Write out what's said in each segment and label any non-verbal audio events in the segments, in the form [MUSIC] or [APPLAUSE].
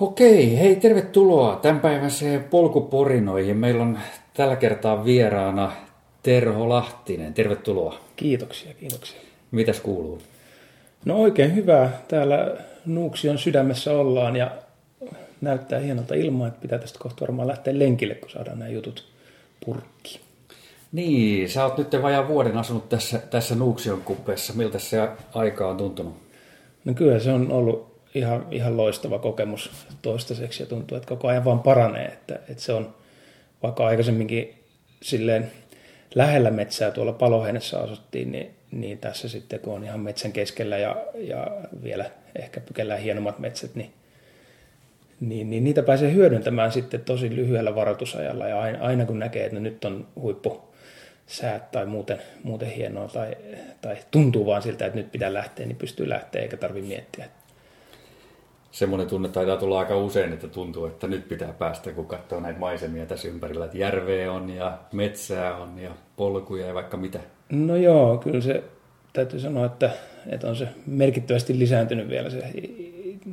Okei, hei tervetuloa tämänpäiväiseen polkuporinoihin. Meillä on tällä kertaa vieraana Terho Lahtinen. Tervetuloa. Kiitoksia, kiitoksia. Mitäs kuuluu? No oikein hyvää. Täällä Nuuksion sydämessä ollaan ja näyttää hienolta ilmaa, että pitää tästä kohta varmaan lähteä lenkille, kun saadaan nämä jutut purkki. Niin, sä oot nyt vajaan vuoden asunut tässä, tässä Nuuksion kupeessa. Miltä se aika on tuntunut? No kyllä se on ollut ihan, ihan loistava kokemus toistaiseksi ja tuntuu, että koko ajan vaan paranee. Että, että se on, vaikka aikaisemminkin silleen lähellä metsää tuolla paloheinessä asuttiin, niin, niin tässä sitten kun on ihan metsän keskellä ja, ja vielä ehkä pykellään hienommat metsät, niin, niin, niin niitä pääsee hyödyntämään sitten tosi lyhyellä varoitusajalla ja aina, aina kun näkee, että nyt on huippu säät tai muuten, muuten hienoa tai, tai tuntuu vaan siltä, että nyt pitää lähteä, niin pystyy lähteä eikä tarvitse miettiä, semmoinen tunne taitaa tulla aika usein, että tuntuu, että nyt pitää päästä, kun katsoo näitä maisemia tässä ympärillä, että järveä on ja metsää on ja polkuja ja vaikka mitä. No joo, kyllä se täytyy sanoa, että, että on se merkittävästi lisääntynyt vielä se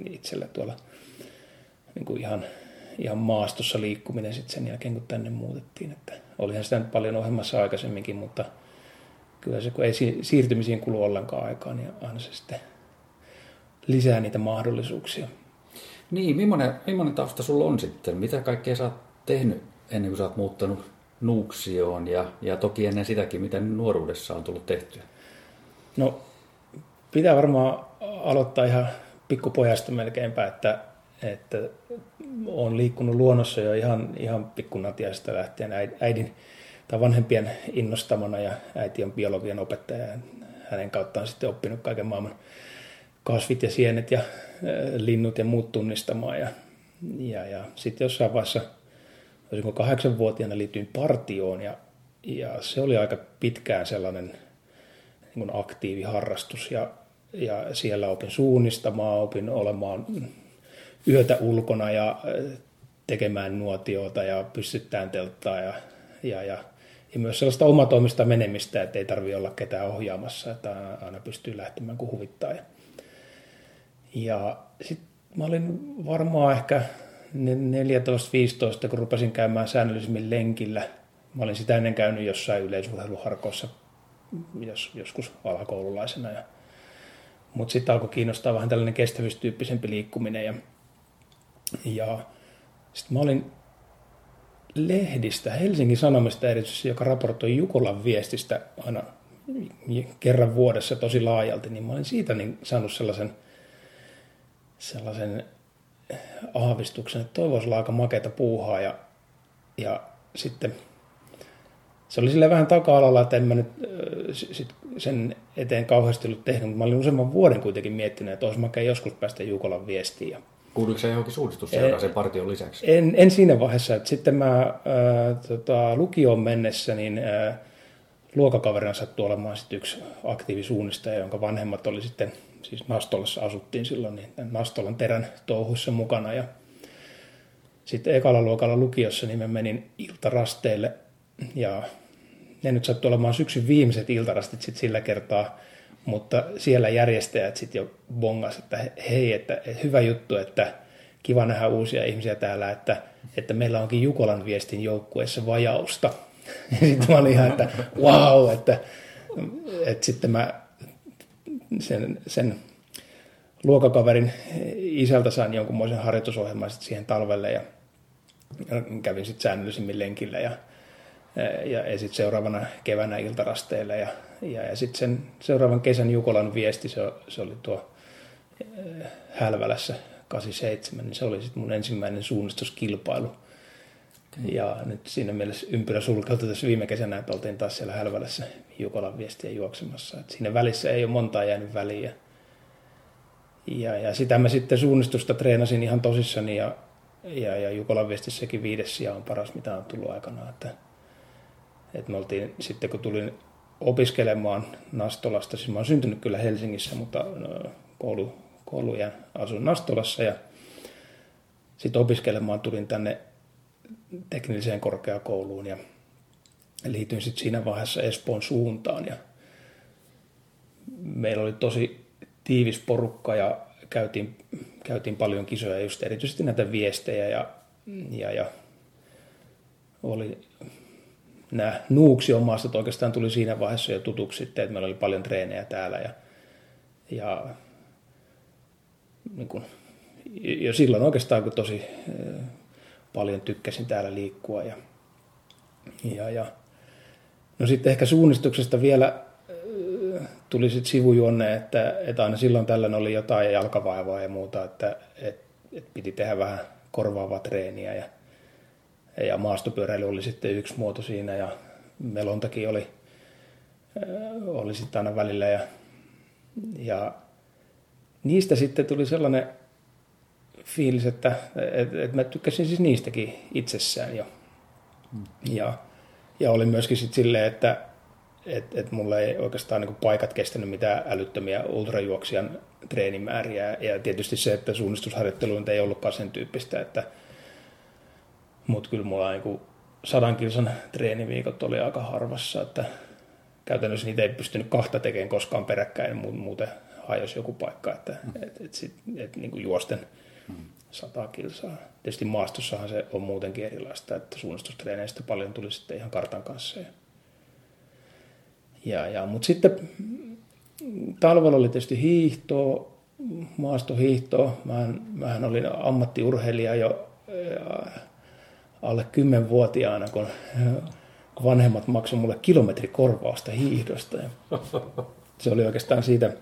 itsellä tuolla niin kuin ihan, ihan maastossa liikkuminen sitten sen jälkeen, kun tänne muutettiin. Että olihan sitä nyt paljon ohjelmassa aikaisemminkin, mutta kyllä se, kun ei siirtymisiin kulu ollenkaan aikaa, niin aina se sitten lisää niitä mahdollisuuksia. Niin, millainen, millainen tausta sulla on sitten? Mitä kaikkea sä oot tehnyt ennen kuin sä oot muuttanut Nuuksioon ja, ja toki ennen sitäkin, mitä nuoruudessa on tullut tehtyä? No, pitää varmaan aloittaa ihan pikkupojasta melkeinpä, että, että on liikkunut luonnossa jo ihan, ihan pikkunatiaista lähtien äidin tai vanhempien innostamana ja äiti on biologian opettaja ja hänen kauttaan sitten oppinut kaiken maailman kasvit ja sienet ja linnut ja muut tunnistamaan. Ja, ja, ja sitten jossain vaiheessa, olisinko kahdeksanvuotiaana liityin partioon ja, ja se oli aika pitkään sellainen niin aktiiviharrastus ja, ja siellä opin suunnistamaan, opin olemaan yötä ulkona ja tekemään nuotiota ja pystyttään telttaa ja, ja, ja, ja myös sellaista omatoimista menemistä, että ei tarvitse olla ketään ohjaamassa, että aina pystyy lähtemään kun huvittaa. Ja, ja sitten mä olin varmaan ehkä 14-15, kun rupesin käymään säännöllisemmin lenkillä. Mä olin sitä ennen käynyt jossain yleisurheiluharkossa jos, joskus alakoululaisena. Ja, mutta sitten alkoi kiinnostaa vähän tällainen kestävyystyyppisempi liikkuminen. Ja, ja sitten mä olin lehdistä, Helsingin Sanomista erityisesti, joka raportoi Jukolan viestistä aina kerran vuodessa tosi laajalti, niin mä olin siitä niin saanut sellaisen – sellaisen aavistuksen, että toi voisi olla aika makeata puuhaa ja, ja sitten se oli sille vähän taka-alalla, että en mä nyt sit sen eteen kauheasti ollut tehnyt, mutta mä olin useamman vuoden kuitenkin miettinyt, että olisi makea joskus päästä Jukolan viestiin. Ja Kuuluiko se johonkin suunnistusseuraa sen partion lisäksi? En, en siinä vaiheessa. Että sitten mä ää, tota, lukioon mennessä, niin ää, luokakaverina sattui olemaan sit yksi aktiivisuunnistaja, jonka vanhemmat oli sitten siis Nastolassa asuttiin silloin, niin Nastolan terän touhuissa mukana. Ja sitten ekalla luokalla lukiossa niin mä menin iltarasteille ja ne nyt sattui olemaan syksyn viimeiset iltarastit sitten sillä kertaa, mutta siellä järjestäjät sitten jo bongas, että hei, että, hyvä juttu, että kiva nähdä uusia ihmisiä täällä, että, että meillä onkin Jukolan viestin joukkueessa vajausta. [LAUGHS] Ja sitten mä olin ihan, että wow, että, että sitten mä sen, sen luokakaverin isältä sain jonkunmoisen harjoitusohjelman sit siihen talvelle ja kävin sitten säännöllisimmin lenkillä ja, ja, ja sitten seuraavana keväänä iltarasteilla ja, ja, ja sitten sen seuraavan kesän Jukolan viesti, se, se oli tuo Hälvälässä 87, niin se oli sitten mun ensimmäinen suunnistuskilpailu. Ja nyt siinä mielessä ympyrä sulkeutui tässä viime kesänä, että oltiin taas siellä Hälvälässä Jukolan viestiä juoksemassa. Et siinä välissä ei ole montaa jäänyt väliä. Ja, ja sitä mä sitten suunnistusta treenasin ihan tosissani ja, ja, ja Jukolan viestissäkin viides sija on paras, mitä on tullut aikana. Että, että me oltiin sitten, kun tulin opiskelemaan Nastolasta, siis mä oon syntynyt kyllä Helsingissä, mutta koulu, koulujen asun Nastolassa ja sitten opiskelemaan tulin tänne teknilliseen korkeakouluun ja liityin sitten siinä vaiheessa Espoon suuntaan ja meillä oli tosi tiivis porukka ja käytiin, käytiin paljon kisoja, just erityisesti näitä viestejä ja, ja, ja oli nämä Nuuksion maastot oikeastaan tuli siinä vaiheessa jo tutuksi sitten, että meillä oli paljon treenejä täällä ja, ja niin kuin, jo silloin oikeastaan kun tosi paljon tykkäsin täällä liikkua ja, ja, ja no sitten ehkä suunnistuksesta vielä tuli sitten sivujuonne, että, että aina silloin tällöin oli jotain jalkavaivaa ja muuta, että, että, että piti tehdä vähän korvaavaa treeniä ja, ja maastopyöräily oli sitten yksi muoto siinä ja melontakin oli, oli sitten aina välillä ja, ja niistä sitten tuli sellainen fiilis, että, että, että mä tykkäsin siis niistäkin itsessään jo. Mm. Ja, ja oli myöskin sitten silleen, että et, et mulla ei oikeastaan niin paikat kestänyt mitään älyttömiä ultrajuoksijan treenimääriä. Ja tietysti se, että suunnistusharjoittelu ei ollutkaan sen tyyppistä, että mutta kyllä mulla niin sadan kilsan treeniviikot oli aika harvassa, että käytännössä niitä ei pystynyt kahta tekemään koskaan peräkkäin, muuten hajosi joku paikka, että mm. et, et sit, et, niin kuin juosten mm. sata kilsaa. Tietysti maastossahan se on muutenkin erilaista, että suunnistustreeneistä paljon tuli sitten ihan kartan kanssa. Ja, ja, ja, mutta sitten talvella oli tietysti hiihtoa, maastohiihtoa. Mähän, mähän olin ammattiurheilija jo alle kymmenvuotiaana, kun vanhemmat maksoivat mulle kilometrikorvausta hiihdosta. Ja se oli oikeastaan siitä,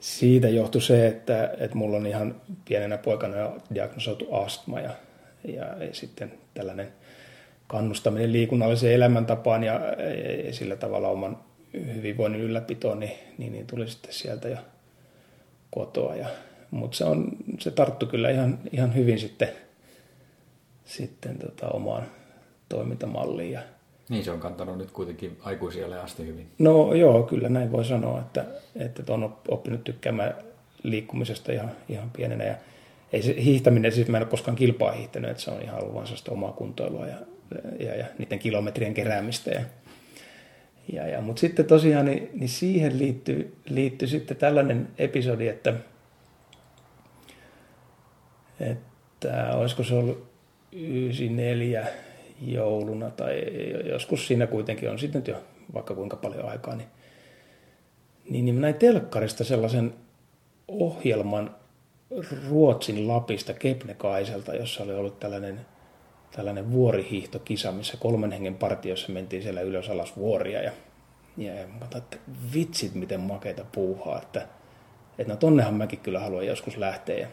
siitä johtui se, että, että mulla on ihan pienenä poikana diagnosoitu astma ja, ja, ja sitten tällainen kannustaminen liikunnalliseen elämäntapaan ja, ja sillä tavalla oman hyvinvoinnin ylläpitoon, niin, niin, niin tuli sitten sieltä jo kotoa. Ja, mutta se, on, se tarttu kyllä ihan, ihan hyvin sitten, sitten tota omaan toimintamalliin. Ja, niin, se on kantanut nyt kuitenkin aikuisialle asti hyvin. No joo, kyllä näin voi sanoa, että, että on oppinut tykkäämään liikkumisesta ihan, ihan pienenä. Ja ei se hiihtäminen, siis mä en ole koskaan kilpaa hiihtänyt, että se on ihan ollut omaa kuntoilua ja, ja, ja niiden kilometrien keräämistä. Ja, ja, ja, Mutta sitten tosiaan niin, niin siihen liittyy, liittyy sitten tällainen episodi, että, että olisiko se ollut 94 jouluna tai joskus siinä kuitenkin on sitten jo vaikka kuinka paljon aikaa, niin, niin, niin mä näin telkkarista sellaisen ohjelman Ruotsin Lapista Kepnekaiselta, jossa oli ollut tällainen, tällainen vuorihiihtokisa, missä kolmen hengen partiossa mentiin siellä ylös alas vuoria ja, ja, mä katsoin, että vitsit miten makeita puuhaa, että, että no tonnehan mäkin kyllä haluan joskus lähteä ja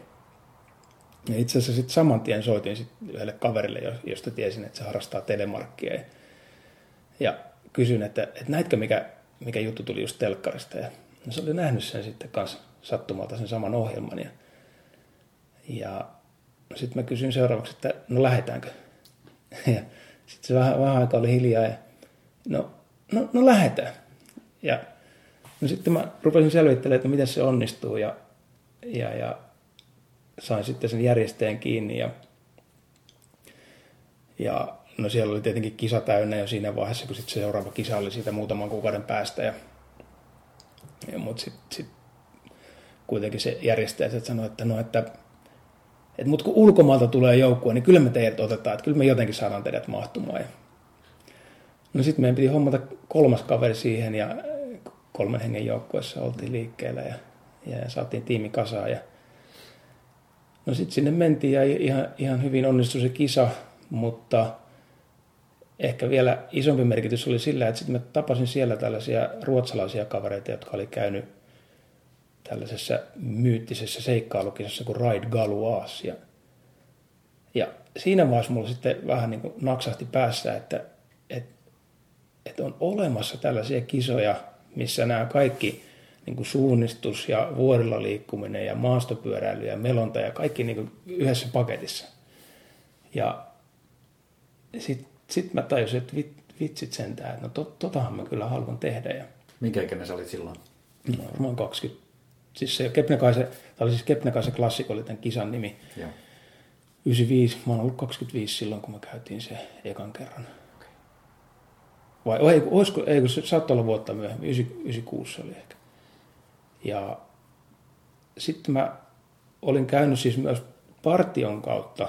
ja itse asiassa sitten saman tien soitin sit yhdelle kaverille, josta tiesin, että se harrastaa telemarkkia. Ja, ja kysyin, että, että näitkö mikä, mikä juttu tuli just telkkarista. Ja no se oli nähnyt sen sitten kanssa sattumalta sen saman ohjelman. Ja, ja sitten mä kysyin seuraavaksi, että no lähetäänkö? [LAUGHS] Ja sitten se vähän, vähän aika oli hiljaa ja no, no, no lähetään. Ja no sitten mä rupesin selvittelemään, että miten se onnistuu ja, ja, ja sain sitten sen järjestäjän kiinni ja, ja no siellä oli tietenkin kisa täynnä jo siinä vaiheessa, kun sitten se seuraava kisa oli siitä muutaman kuukauden päästä. Ja, ja mutta sitten sit kuitenkin se järjestäjä sanoi, että no, että että mutta kun ulkomailta tulee joukkue, niin kyllä me teidät otetaan, että kyllä me jotenkin saadaan teidät mahtumaan. Ja no sitten meidän piti hommata kolmas kaveri siihen ja kolmen hengen joukkueessa oltiin liikkeellä ja, ja saatiin tiimi kasaan. Ja No sitten sinne mentiin ja ihan, ihan hyvin onnistui se kisa, mutta ehkä vielä isompi merkitys oli sillä, että sitten mä tapasin siellä tällaisia ruotsalaisia kavereita, jotka oli käynyt tällaisessa myyttisessä seikkailukisassa kuin Ride Galois. Ja, ja siinä vaiheessa mulla sitten vähän niin kuin naksahti päässä, että, että, että on olemassa tällaisia kisoja, missä nämä kaikki niin kuin suunnistus ja vuorilla liikkuminen ja maastopyöräily ja melonta ja kaikki niin kuin yhdessä paketissa. Ja sitten sit mä tajusin, että vit, vitsit sentään, että no tot, totahan mä kyllä haluan tehdä. Ja, Mikä ikäinen sä olit silloin? No varmaan 20. Siis se Kepnekaisen, tämä oli siis Kepnekaisen klassikko, oli tämän kisan nimi. Joo. 95, mä oon ollut 25 silloin, kun mä käytiin se ekan kerran. Vai ei, olisiko, ei, kun se saattoi olla vuotta myöhemmin, 96 oli ehkä. Ja sitten mä olin käynyt siis myös partion kautta,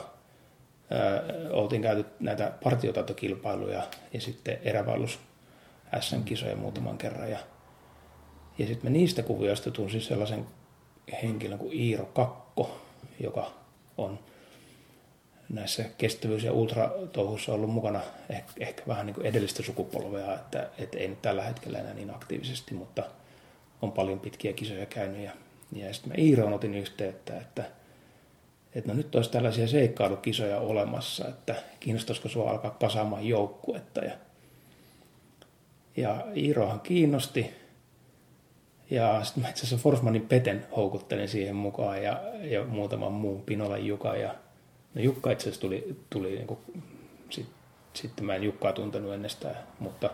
ää, oltiin käyty näitä partiotaitokilpailuja ja sitten erävaellus SM-kisoja muutaman kerran. Ja, ja sitten mä niistä kuvioista tunsin sellaisen henkilön kuin Iiro Kakko, joka on näissä kestävyys- ja ultratouhuissa ollut mukana ehkä, ehkä vähän niin kuin edellistä sukupolvea, että, että ei nyt tällä hetkellä enää niin aktiivisesti, mutta on paljon pitkiä kisoja käynyt. Ja, ja sitten mä Iiroon otin yhteyttä, että, että no nyt olisi tällaisia seikkailukisoja olemassa, että kiinnostaisiko sinua alkaa kasaamaan joukkuetta. Ja, ja Iirohan kiinnosti. Ja sitten mä itse asiassa Forsmanin Peten houkuttelin siihen mukaan ja, ja muutaman muun Pinolan Juka ja No Jukka itse asiassa tuli, tuli niin kuin, sit, sitten mä en Jukkaa tuntenut ennestään, mutta,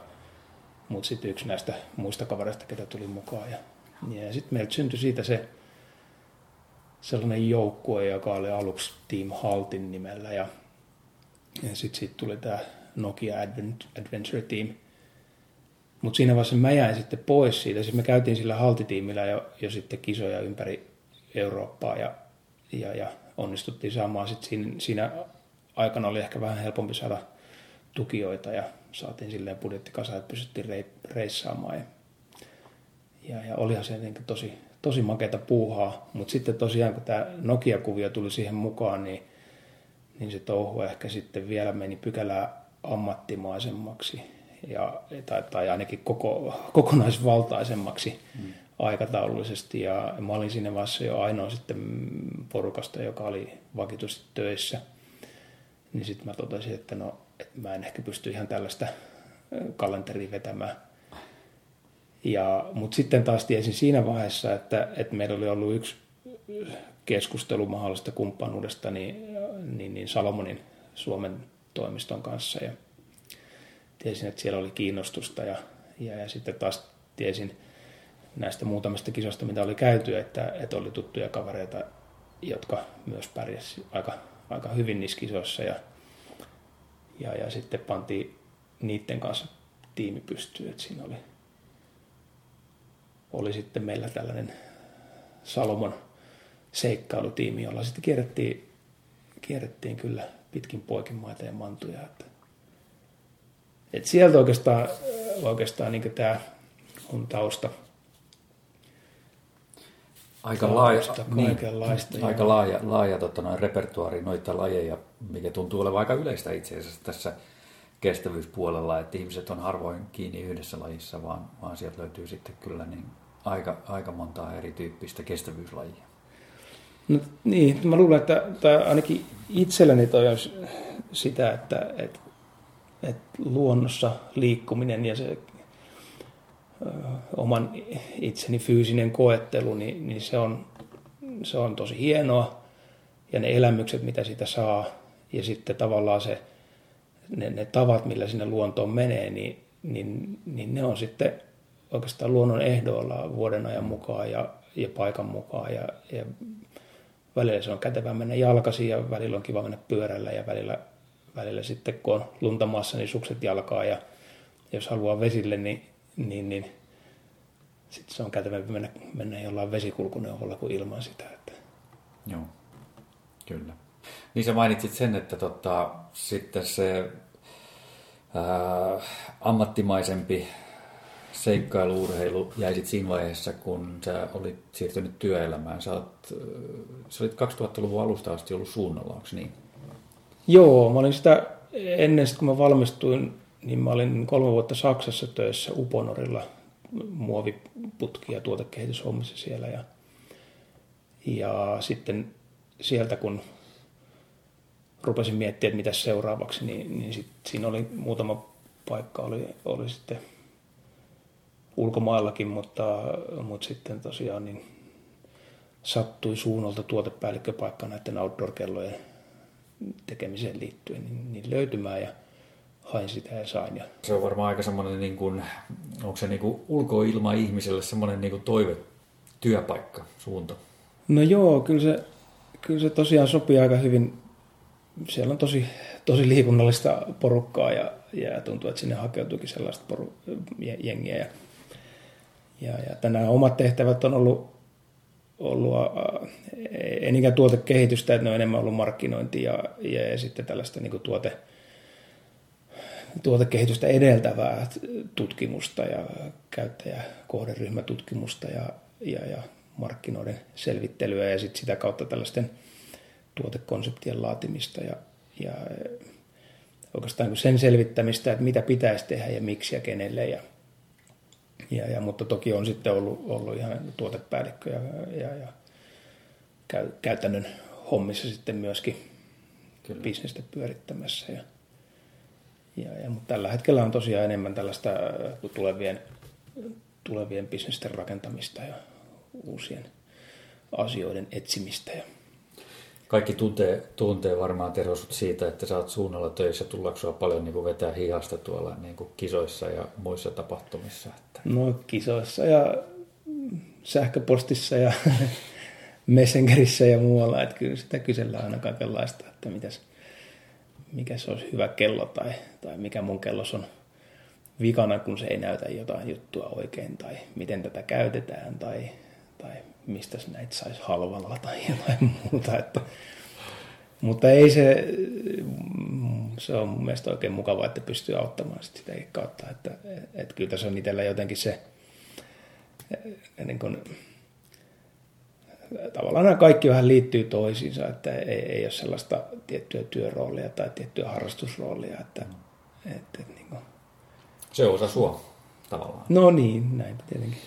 mutta sitten yksi näistä muista kavereista, ketä tuli mukaan. Ja, ja sitten meiltä syntyi siitä se sellainen joukkue, joka oli aluksi Team Haltin nimellä ja, ja sitten siitä tuli tämä Nokia Adventure Team. Mutta siinä vaiheessa mä jäin sitten pois siitä. Siis me käytiin sillä haltitiimillä jo, jo sitten kisoja ympäri Eurooppaa ja, ja, ja onnistuttiin saamaan. Sitten siinä, siinä aikana oli ehkä vähän helpompi saada tukijoita ja saatiin silleen budjettikasa, että pystyttiin reissaamaan. Ja, ja, ja olihan se tosi, tosi makeita puuhaa, mutta sitten tosiaan kun tämä Nokia-kuvio tuli siihen mukaan, niin, niin se touhu ehkä sitten vielä meni pykälää ammattimaisemmaksi ja, tai, tai ainakin koko, kokonaisvaltaisemmaksi. Mm aikataulullisesti ja mä olin siinä vaiheessa jo ainoa sitten porukasta, joka oli vakituisesti töissä. Niin sitten mä totesin, että no, mä en ehkä pysty ihan tällaista kalenteria vetämään. Ja, mutta sitten taas tiesin siinä vaiheessa, että, että meillä oli ollut yksi keskustelu mahdollisesta kumppanuudesta niin, niin, niin Salomonin Suomen toimiston kanssa ja tiesin, että siellä oli kiinnostusta ja, ja, ja sitten taas tiesin, näistä muutamista kisoista, mitä oli käyty, että, että oli tuttuja kavereita, jotka myös pärjäsi aika, aika hyvin niissä kisoissa ja, ja, ja sitten pantiin niiden kanssa tiimi pystyyn, että siinä oli, oli sitten meillä tällainen Salomon seikkailutiimi, jolla sitten kierrettiin, kierrettiin kyllä pitkin poikin maita ja mantuja. Että, että sieltä oikeastaan, oikeastaan niin tämä mun tausta – aika laaja, niin, aika laaja, laaja tota, noin repertuaari noita lajeja, mikä tuntuu olevan aika yleistä itse asiassa tässä kestävyyspuolella, että ihmiset on harvoin kiinni yhdessä lajissa, vaan, vaan sieltä löytyy sitten kyllä niin aika, aika montaa erityyppistä kestävyyslajia. No, niin, mä luulen, että tai ainakin itselleni toi on sitä, että, että, että luonnossa liikkuminen ja se oman itseni fyysinen koettelu, niin, niin se, on, se on tosi hienoa. Ja ne elämykset, mitä sitä saa, ja sitten tavallaan se, ne, ne tavat, millä sinne luontoon menee, niin, niin, niin ne on sitten oikeastaan luonnon ehdoilla vuoden ajan mukaan ja, ja paikan mukaan. Ja, ja välillä se on kätevää mennä jalkaisin ja välillä on kiva mennä pyörällä ja välillä, välillä sitten kun on luntamassa, niin sukset jalkaa ja jos haluaa vesille, niin niin, niin sitten se on kätevämpi mennä, mennä jollain vesikulkuneuvolla kuin ilman sitä. Että. Joo, kyllä. Niin sä mainitsit sen, että tota, sitten se ää, ammattimaisempi seikkailuurheilu jäi sitten siinä vaiheessa, kun sä olit siirtynyt työelämään. Sä, oot, sä olit 2000-luvun alusta asti ollut suunnalla, onko niin? Joo, mä olin sitä ennen, kun mä valmistuin niin mä olin kolme vuotta Saksassa töissä Uponorilla muoviputki- ja tuotekehityshommissa siellä. Ja, ja sitten sieltä kun rupesin miettimään, että mitä seuraavaksi, niin, niin sit, siinä oli muutama paikka oli, oli sitten ulkomaillakin, mutta, mutta sitten tosiaan niin sattui suunnalta tuotepäällikköpaikka näiden outdoor-kellojen tekemiseen liittyen niin, niin löytymään. Ja, hain sitä ja sain. Ja... Se on varmaan aika semmoinen, niin kuin, onko se niin kuin ulkoilma ihmiselle semmoinen niin kuin toive, työpaikka, suunta? No joo, kyllä se, kyllä se tosiaan sopii aika hyvin. Siellä on tosi, tosi liikunnallista porukkaa ja, ja tuntuu, että sinne hakeutuukin sellaista poru, jengiä. Ja, ja, ja tänään omat tehtävät on ollut ollut äh, ei niinkään tuotekehitystä, että ne on enemmän ollut markkinointi ja, ja, ja sitten tällaista niin tuote, tuotekehitystä edeltävää tutkimusta ja käyttäjäkohderyhmätutkimusta ja, ja, ja markkinoiden selvittelyä ja sitten sitä kautta tällaisten tuotekonseptien laatimista ja, ja oikeastaan sen selvittämistä, että mitä pitäisi tehdä ja miksi ja kenelle. Ja, ja, ja, mutta toki on sitten ollut, ollut ihan tuotepäällikkö ja, ja, ja käytännön hommissa sitten myöskin Kyllä. bisnestä pyörittämässä. Ja, ja, ja, mutta tällä hetkellä on tosiaan enemmän tällaista tulevien, tulevien bisnesten rakentamista ja uusien asioiden etsimistä. Ja kaikki tuntee, tuntee varmaan terosut siitä, että sä oot suunnalla töissä. Tullaanko sua paljon niin kuin vetää hihasta tuolla niin kuin kisoissa ja muissa tapahtumissa? Että... No kisoissa ja sähköpostissa ja [LAUGHS] Messengerissä ja muualla. Että kyllä sitä kysellään aina kaikenlaista, että mitäs, mikä se olisi hyvä kello tai, tai mikä mun kellos on vikana, kun se ei näytä jotain juttua oikein tai miten tätä käytetään tai, tai mistä näitä saisi halvalla tai [LAUGHS] jotain muuta. Että, mutta ei se, se on mun mielestä oikein mukavaa, että pystyy auttamaan sit sitä kautta. Että, että kyllä tässä on itsellä jotenkin se, niin kun, tavallaan nämä kaikki vähän liittyy toisiinsa, että ei, ei ole sellaista tiettyä työroolia tai tiettyä harrastusroolia. Että, että, että niin kun... Se on osa sua tavallaan. No niin, näin tietenkin.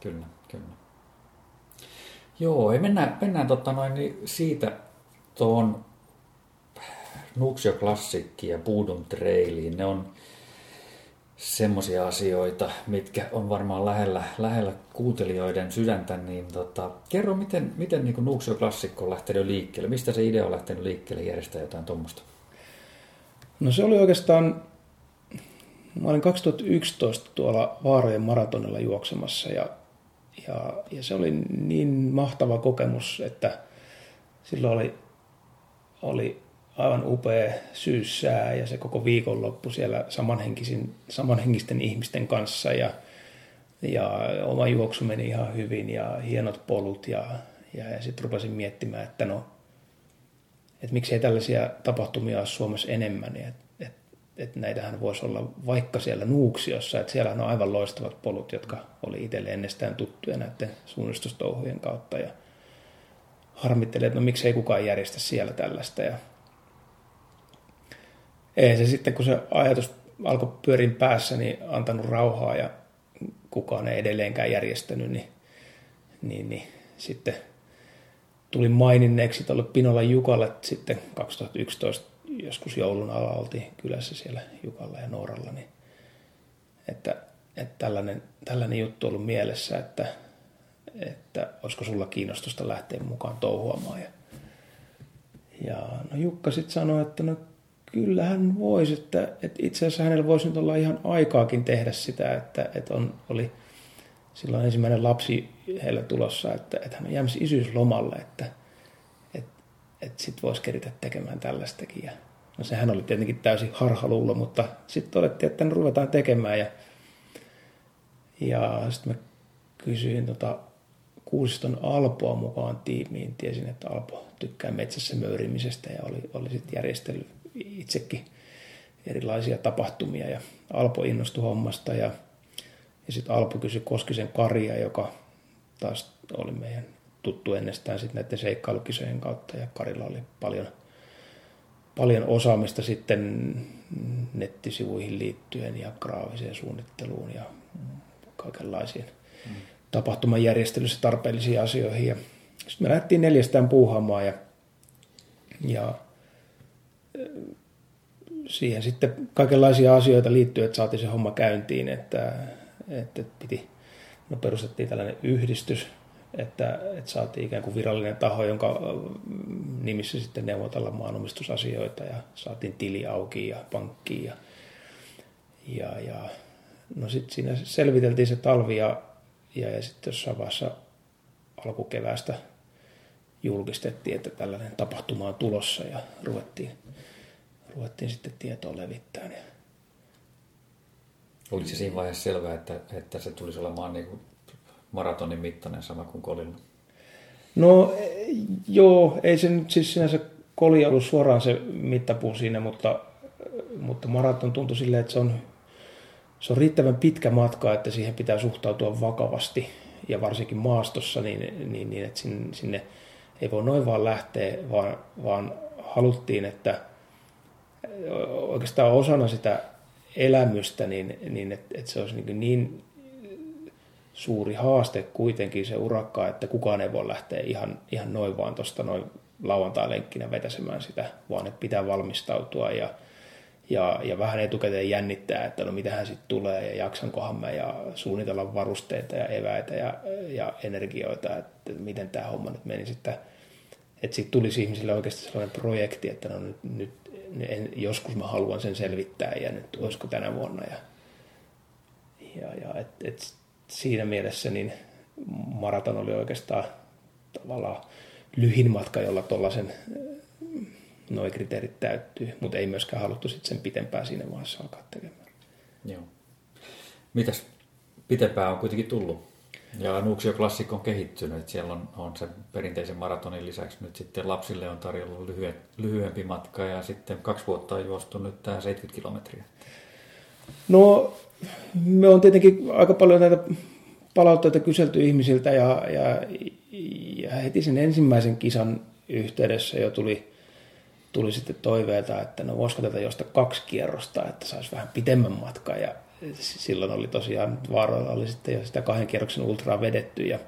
Kyllä, kyllä. Joo, ei mennään, mennään totta noin, niin siitä tuohon Nuxio Klassikki ja Puudun Trailiin. Ne on semmoisia asioita, mitkä on varmaan lähellä, lähellä kuuntelijoiden sydäntä, niin tota, kerro, miten, miten niin Nuxio Klassikko on lähtenyt liikkeelle? Mistä se idea on lähtenyt liikkeelle järjestää jotain tuommoista? No se oli oikeastaan, mä olin 2011 tuolla Vaarojen maratonilla juoksemassa ja ja, ja se oli niin mahtava kokemus, että silloin oli, oli aivan upea syyssää ja se koko viikonloppu siellä samanhenkisten ihmisten kanssa ja, ja oma juoksu meni ihan hyvin ja hienot polut ja, ja, ja sitten rupesin miettimään, että no, että miksei tällaisia tapahtumia ole Suomessa enemmän. Että että näitähän voisi olla vaikka siellä Nuuksiossa, että siellä on aivan loistavat polut, jotka oli itselle ennestään tuttuja näiden suunnistustouhujen kautta ja harmittelee, että no miksei kukaan järjestä siellä tällaista ja ei se sitten, kun se ajatus alkoi pyörin päässä, niin antanut rauhaa ja kukaan ei edelleenkään järjestänyt, niin, niin, niin sitten tuli maininneeksi tuolle Pinola Jukalle sitten 2011 joskus joulun alla oltiin kylässä siellä Jukalla ja Nooralla, niin että, että tällainen, tällainen juttu ollut mielessä, että, että olisiko sulla kiinnostusta lähteä mukaan touhuamaan. Ja, ja no Jukka sitten sanoi, että no kyllähän voisi, että, että itse asiassa hänellä voisi nyt olla ihan aikaakin tehdä sitä, että, että on, oli silloin ensimmäinen lapsi heillä tulossa, että, että hän on jäämässä isyyslomalle, että, että sitten voisi keritä tekemään tällaistakin. Ja, no sehän oli tietenkin täysin harhaluulo, mutta sitten todettiin, että ruvetaan tekemään. Ja, ja sitten mä kysyin tota Kuusiston Alpoa mukaan tiimiin. Tiesin, että Alpo tykkää metsässä möyrimisestä ja oli, oli sitten järjestellyt itsekin erilaisia tapahtumia. Ja Alpo innostui hommasta ja, ja sitten Alpo kysyi Koskisen Karia, joka taas oli meidän tuttu ennestään sitten näiden seikkailukisojen kautta ja Karilla oli paljon, paljon osaamista sitten nettisivuihin liittyen ja graaviseen suunnitteluun ja kaikenlaisiin mm. tapahtumajärjestelyssä tarpeellisiin asioihin. Sitten me lähdettiin neljästään puuhaamaan ja, ja siihen sitten kaikenlaisia asioita liittyy, että saatiin se homma käyntiin, että, että piti, no perustettiin tällainen yhdistys, että, että saatiin ikään kuin virallinen taho, jonka nimissä sitten neuvotella maanomistusasioita ja saatiin tili auki ja pankkiin ja, ja, ja no sitten siinä selviteltiin se talvi ja, ja, ja sitten jossain vaiheessa alkukeväästä julkistettiin, että tällainen tapahtuma on tulossa ja ruvettiin, ruvettiin sitten tietoa levittämään. Oliko se siinä vaiheessa selvää, että, että se tulisi olemaan niin kuin maratonin mittainen sama kuin kolilla? No joo, ei se nyt siis sinänsä koli ollut suoraan se mittapuu siinä, mutta, mutta maraton tuntui silleen, että se on, se on riittävän pitkä matka, että siihen pitää suhtautua vakavasti ja varsinkin maastossa, niin, niin, niin että sinne, sinne ei voi noin vaan lähteä, vaan, vaan haluttiin, että oikeastaan osana sitä elämystä, niin, niin että, että se olisi niin, niin suuri haaste kuitenkin se urakka, että kukaan ei voi lähteä ihan, ihan noin vaan tuosta noin lauantai-lenkkinä vetäsemään sitä, vaan että pitää valmistautua ja, ja, ja vähän etukäteen jännittää, että no mitähän sitten tulee ja jaksankohan mä ja suunnitella varusteita ja eväitä ja, ja energioita, että miten tämä homma nyt meni sitten. Että sitten tulisi ihmisille oikeasti sellainen projekti, että no nyt, nyt en, joskus mä haluan sen selvittää ja nyt olisiko tänä vuonna. Ja, ja, ja et, et siinä mielessä niin maraton oli oikeastaan tavallaan lyhin matka, jolla tuollaisen noin kriteerit täyttyy, mutta ei myöskään haluttu sitten sen pitempään siinä vaiheessa alkaa tekemään. Joo. Mitäs pitempään on kuitenkin tullut? Ja Nuuksio Classic on kehittynyt, siellä on, on sen perinteisen maratonin lisäksi nyt sitten lapsille on tarjolla lyhyen, lyhyempi matka ja sitten kaksi vuotta on juostu nyt tämä 70 kilometriä. No me on tietenkin aika paljon näitä palautteita kyselty ihmisiltä ja, ja, ja heti sen ensimmäisen kisan yhteydessä jo tuli, tuli sitten toiveita, että no voisiko tätä josta kaksi kierrosta, että saisi vähän pitemmän matkan ja silloin oli tosiaan vaaroilla oli sitten jo sitä kahden kierroksen ultraa vedetty ja,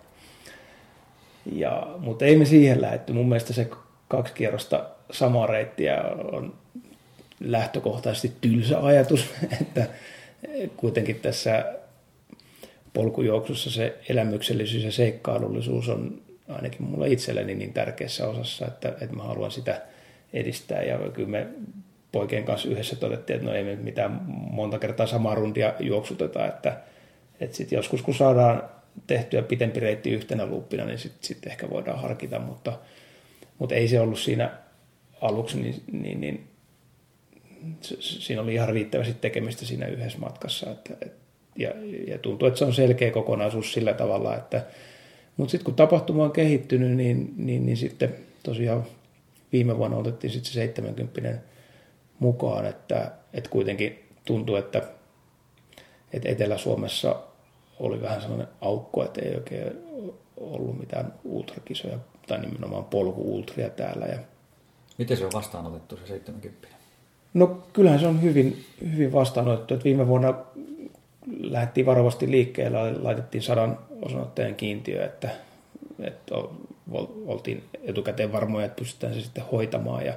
ja, mutta ei me siihen lähetty. Mun mielestä se kaksi kierrosta samaa reittiä on lähtökohtaisesti tylsä ajatus, [LAUGHS] että kuitenkin tässä polkujuoksussa se elämyksellisyys ja seikkailullisuus on ainakin mulla itselleni niin tärkeässä osassa, että, että mä haluan sitä edistää. Ja kyllä me poikien kanssa yhdessä todettiin, että no ei me mitään monta kertaa samaa rundia juoksuteta, että, että sitten joskus kun saadaan tehtyä pitempi reitti yhtenä luuppina, niin sitten sit ehkä voidaan harkita, mutta, mutta ei se ollut siinä aluksi, niin, niin, niin siinä oli ihan riittävästi tekemistä siinä yhdessä matkassa. Että, et, ja, ja tuntuu, että se on selkeä kokonaisuus sillä tavalla, että mutta sitten kun tapahtuma on kehittynyt, niin, niin, niin sitten tosiaan viime vuonna otettiin sitten se 70 mukaan, että, että kuitenkin tuntuu, että, että Etelä-Suomessa oli vähän sellainen aukko, että ei oikein ollut mitään ultrakisoja tai nimenomaan polku-ultria täällä. Ja... Miten se on vastaanotettu se 70? No kyllähän se on hyvin, hyvin vastaanotettu. Että viime vuonna lähdettiin varovasti liikkeelle, laitettiin sadan osanotteen kiintiö, että, että oltiin etukäteen varmoja, että pystytään se sitten hoitamaan. Ja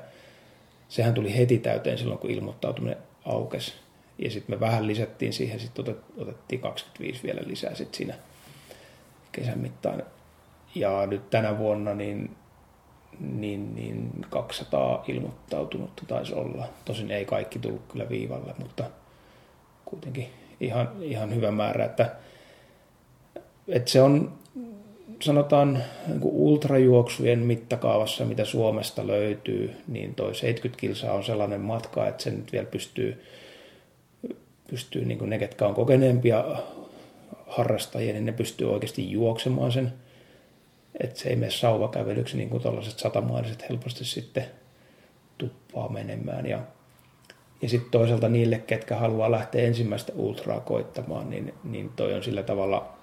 sehän tuli heti täyteen silloin, kun ilmoittautuminen aukesi. Ja sitten me vähän lisättiin siihen, sitten otettiin 25 vielä lisää sitten siinä kesän mittaan. Ja nyt tänä vuonna niin, niin, niin 200 ilmoittautunutta taisi olla. Tosin ei kaikki tullut kyllä viivalle, mutta kuitenkin ihan, ihan hyvä määrä. Että, että se on sanotaan niin ultrajuoksujen mittakaavassa, mitä Suomesta löytyy, niin toi 70 kilsaa on sellainen matka, että sen nyt vielä pystyy, pystyy niin kuin ne, ketkä on kokeneempia harrastajia, niin ne pystyy oikeasti juoksemaan sen. Että se ei mene sauvakävelyksi, niin kuin tällaiset satamaaliset helposti sitten tuppaa menemään. Ja, ja sitten toisaalta niille, ketkä haluaa lähteä ensimmäistä ultraa koittamaan, niin, niin toi on sillä tavalla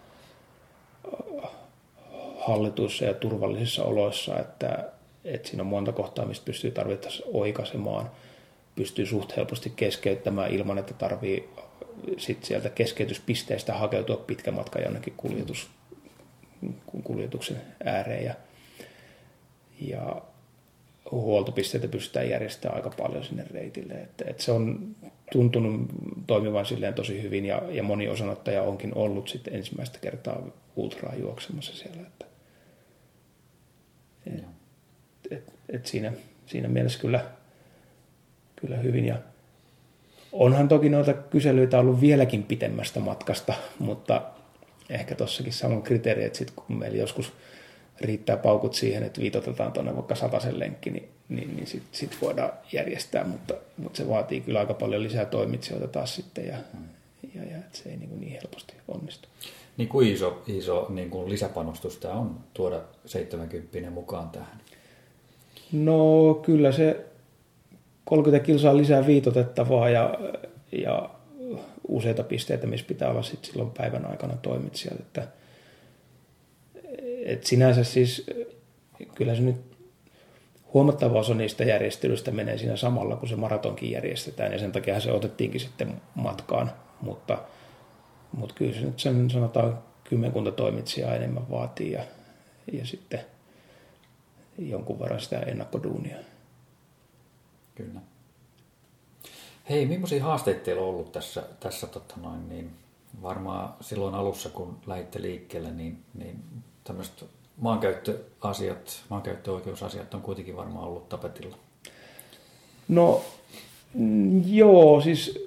hallituissa ja turvallisissa oloissa, että, että siinä on monta kohtaa, mistä pystyy tarvittaessa oikaisemaan, pystyy suht helposti keskeyttämään ilman, että tarvii sit sieltä keskeytyspisteestä hakeutua pitkä matka jonnekin kuljetus, kuljetuksen ääreen. Ja, ja huoltopisteitä pystytään järjestämään aika paljon sinne reitille. Että, että se on tuntunut toimivan silleen tosi hyvin ja, ja moni osanottaja onkin ollut sitten ensimmäistä kertaa ultraa juoksemassa siellä. Että, et, et, et siinä, siinä mielessä kyllä, kyllä hyvin. Ja onhan toki noita kyselyitä ollut vieläkin pitemmästä matkasta, mutta ehkä tossakin saman kriteeri, että sit kun meillä joskus riittää paukut siihen, että viitotetaan tuonne vaikka sataisen lenkki, niin, niin, niin sitten sit voidaan järjestää, mutta, mutta se vaatii kyllä aika paljon lisää toimitsijoita taas sitten ja, mm. ja, ja se ei niin, niin helposti onnistu. Niin kuin iso, iso niin kuin lisäpanostus tämä on tuoda 70 mukaan tähän? No kyllä se 30 kilsaa lisää viitotettavaa ja, ja useita pisteitä, missä pitää olla sit silloin päivän aikana toimitsijat. Että, et sinänsä siis, kyllä se nyt huomattava osa niistä järjestelyistä menee siinä samalla, kun se maratonkin järjestetään, ja sen takia se otettiinkin sitten matkaan, mutta, mutta kyllä se nyt sen sanotaan kymmenkunta toimitsijaa enemmän vaatii, ja, ja sitten jonkun verran sitä ennakkoduunia. Kyllä. Hei, millaisia haasteita teillä on ollut tässä, tässä totta noin, niin varmaan silloin alussa, kun lähditte liikkeelle, niin, niin tämmöiset maankäyttöasiat, maankäyttöoikeusasiat on kuitenkin varmaan ollut tapetilla. No mm, joo, siis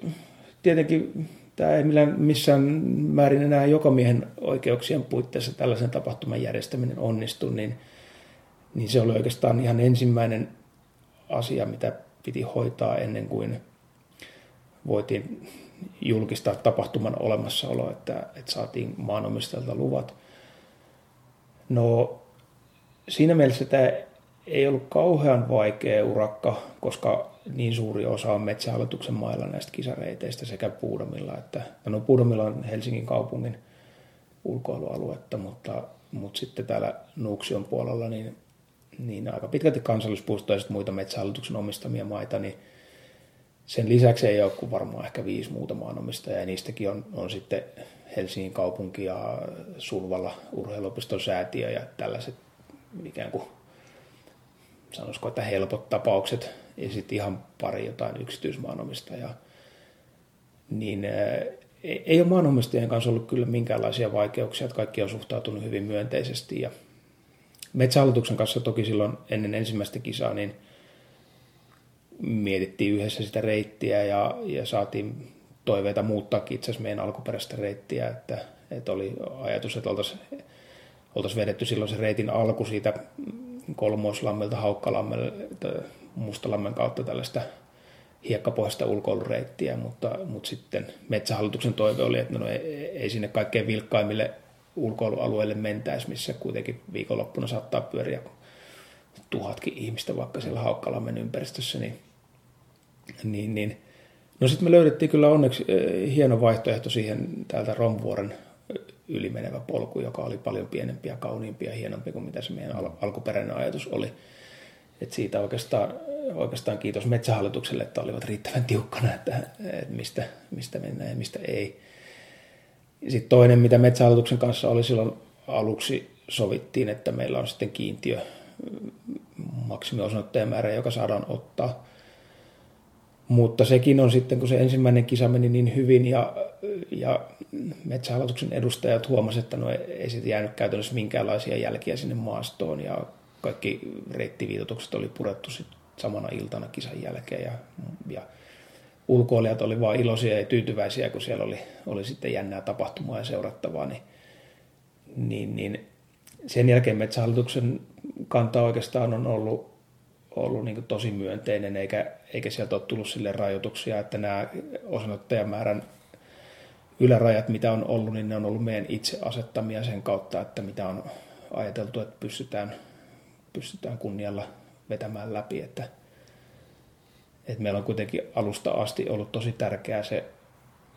tietenkin tämä ei millään, missään määrin enää joka miehen oikeuksien puitteissa tällaisen tapahtuman järjestäminen onnistu, niin, niin se oli oikeastaan ihan ensimmäinen asia, mitä piti hoitaa ennen kuin voitiin julkistaa tapahtuman olemassaolo, että, että saatiin maanomistajalta luvat. No siinä mielessä tämä ei ollut kauhean vaikea urakka, koska niin suuri osa on metsähallituksen mailla näistä kisareiteistä sekä Puudomilla että, no Puudomilla on Helsingin kaupungin ulkoilualuetta, mutta, mutta sitten täällä Nuuksion puolella niin, niin aika pitkälti kansallispuistoja ja muita metsähallituksen omistamia maita, niin sen lisäksi ei ole kuin varmaan ehkä viisi muuta maanomistajaa, ja niistäkin on, on sitten Helsingin kaupunki ja Sulvalla urheiluopiston säätiö ja tällaiset ikään kuin sanoisiko, että helpot tapaukset ja sitten ihan pari jotain yksityismaanomistajaa. Niin ei ole maanomistajien kanssa ollut kyllä minkäänlaisia vaikeuksia, että kaikki on suhtautunut hyvin myönteisesti ja Metsähallituksen kanssa toki silloin ennen ensimmäistä kisaa, niin – mietittiin yhdessä sitä reittiä ja, ja saatiin toiveita muuttaa itse asiassa meidän alkuperäistä reittiä, että, että oli ajatus, että oltaisiin oltais vedetty silloin se reitin alku siitä Kolmoislammelta Haukkalammelle Mustalammen kautta tällaista hiekkapohjaista ulkoilureittiä, mutta, mutta sitten Metsähallituksen toive oli, että no ei, ei sinne kaikkein vilkkaimmille ulkoilualueille mentäisi, missä kuitenkin viikonloppuna saattaa pyöriä tuhatkin ihmistä vaikka siellä Haukkalammen ympäristössä, niin niin, niin. No sitten me löydettiin kyllä onneksi eh, hieno vaihtoehto siihen täältä Romvuoren ylimenevä polku, joka oli paljon pienempi ja kauniimpi ja hienompi kuin mitä se meidän al- alkuperäinen ajatus oli. Et siitä oikeastaan, oikeastaan kiitos Metsähallitukselle, että olivat riittävän tiukkana, että, että mistä, mistä mennään ja mistä ei. Sitten toinen, mitä Metsähallituksen kanssa oli silloin aluksi sovittiin, että meillä on sitten kiintiö maksimiosoittajamäärä, joka saadaan ottaa – mutta sekin on sitten, kun se ensimmäinen kisa meni niin hyvin ja, ja metsähallituksen edustajat huomasivat, että no ei siitä jäänyt käytännössä minkäänlaisia jälkiä sinne maastoon ja kaikki reittiviitotukset oli purettu sitten samana iltana kisan jälkeen ja, ja ulkoilijat oli vain iloisia ja tyytyväisiä, kun siellä oli, oli sitten jännää tapahtumaa ja seurattavaa, niin, niin, niin sen jälkeen metsähallituksen kanta oikeastaan on ollut ollut niin tosi myönteinen, eikä, eikä sieltä ole tullut sille rajoituksia, että nämä osanottajamäärän ylärajat, mitä on ollut, niin ne on ollut meidän itse asettamia sen kautta, että mitä on ajateltu, että pystytään, pystytään kunnialla vetämään läpi. Että, että meillä on kuitenkin alusta asti ollut tosi tärkeää se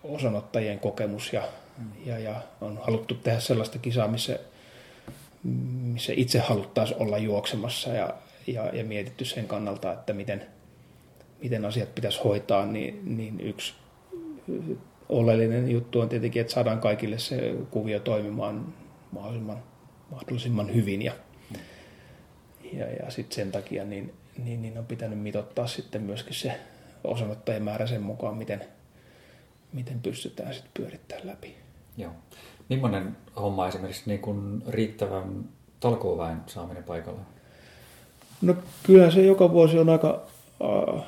osanottajien kokemus ja, ja, ja on haluttu tehdä sellaista kisaa, missä, missä itse haluttaisiin olla juoksemassa ja, ja, ja mietitty sen kannalta, että miten, miten asiat pitäisi hoitaa, niin, niin yksi oleellinen juttu on tietenkin, että saadaan kaikille se kuvio toimimaan mahdollisimman, mahdollisimman hyvin ja, ja, ja sitten sen takia niin, niin, niin on pitänyt mitottaa sitten myöskin se osanottajien määrä sen mukaan, miten, miten pystytään sitten pyörittämään läpi. Joo. Millainen homma esimerkiksi niin kuin riittävän talkooväen saaminen paikalle? No kyllä se joka vuosi on aika, äh,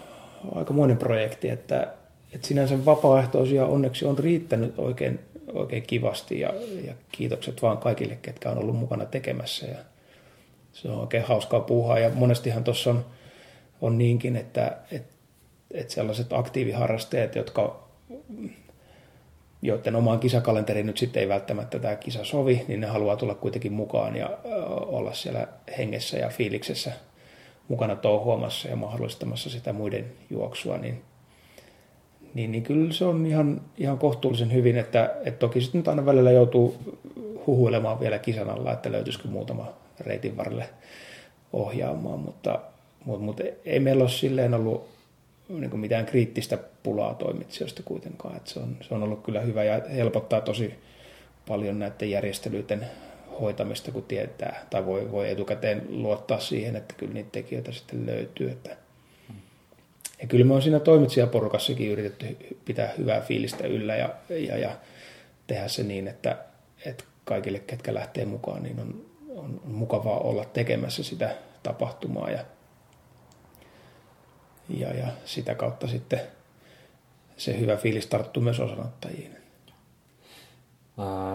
aikamoinen projekti, että, että sinänsä vapaaehtoisia onneksi on riittänyt oikein, oikein kivasti ja, ja kiitokset vaan kaikille, ketkä on ollut mukana tekemässä ja se on oikein hauskaa puuhaa ja monestihan tuossa on, on niinkin, että, että, että sellaiset aktiiviharrastajat, jotka joiden omaan kisakalenteriin nyt sitten ei välttämättä tämä kisa sovi, niin ne haluaa tulla kuitenkin mukaan ja olla siellä hengessä ja fiiliksessä mukana touhuamassa ja mahdollistamassa sitä muiden juoksua, niin, niin, niin kyllä se on ihan, ihan kohtuullisen hyvin, että, että toki sitten aina välillä joutuu huhuilemaan vielä kisan alla, että löytyisikö muutama reitin varrelle ohjaamaan, mutta, mutta, mutta ei meillä ole silleen ollut niin mitään kriittistä pulaa toimitsijoista kuitenkaan. Että se, on, se on ollut kyllä hyvä ja helpottaa tosi paljon näiden järjestelyiden hoitamista, kun tietää, tai voi, voi etukäteen luottaa siihen, että kyllä niitä tekijöitä sitten löytyy. Että. Ja kyllä me on siinä toimitsijaporukassakin yritetty pitää hyvää fiilistä yllä ja, ja, ja tehdä se niin, että, että kaikille, ketkä lähtee mukaan, niin on, on, mukavaa olla tekemässä sitä tapahtumaa ja, ja, ja sitä kautta sitten se hyvä fiilis tarttuu myös osanottajiin.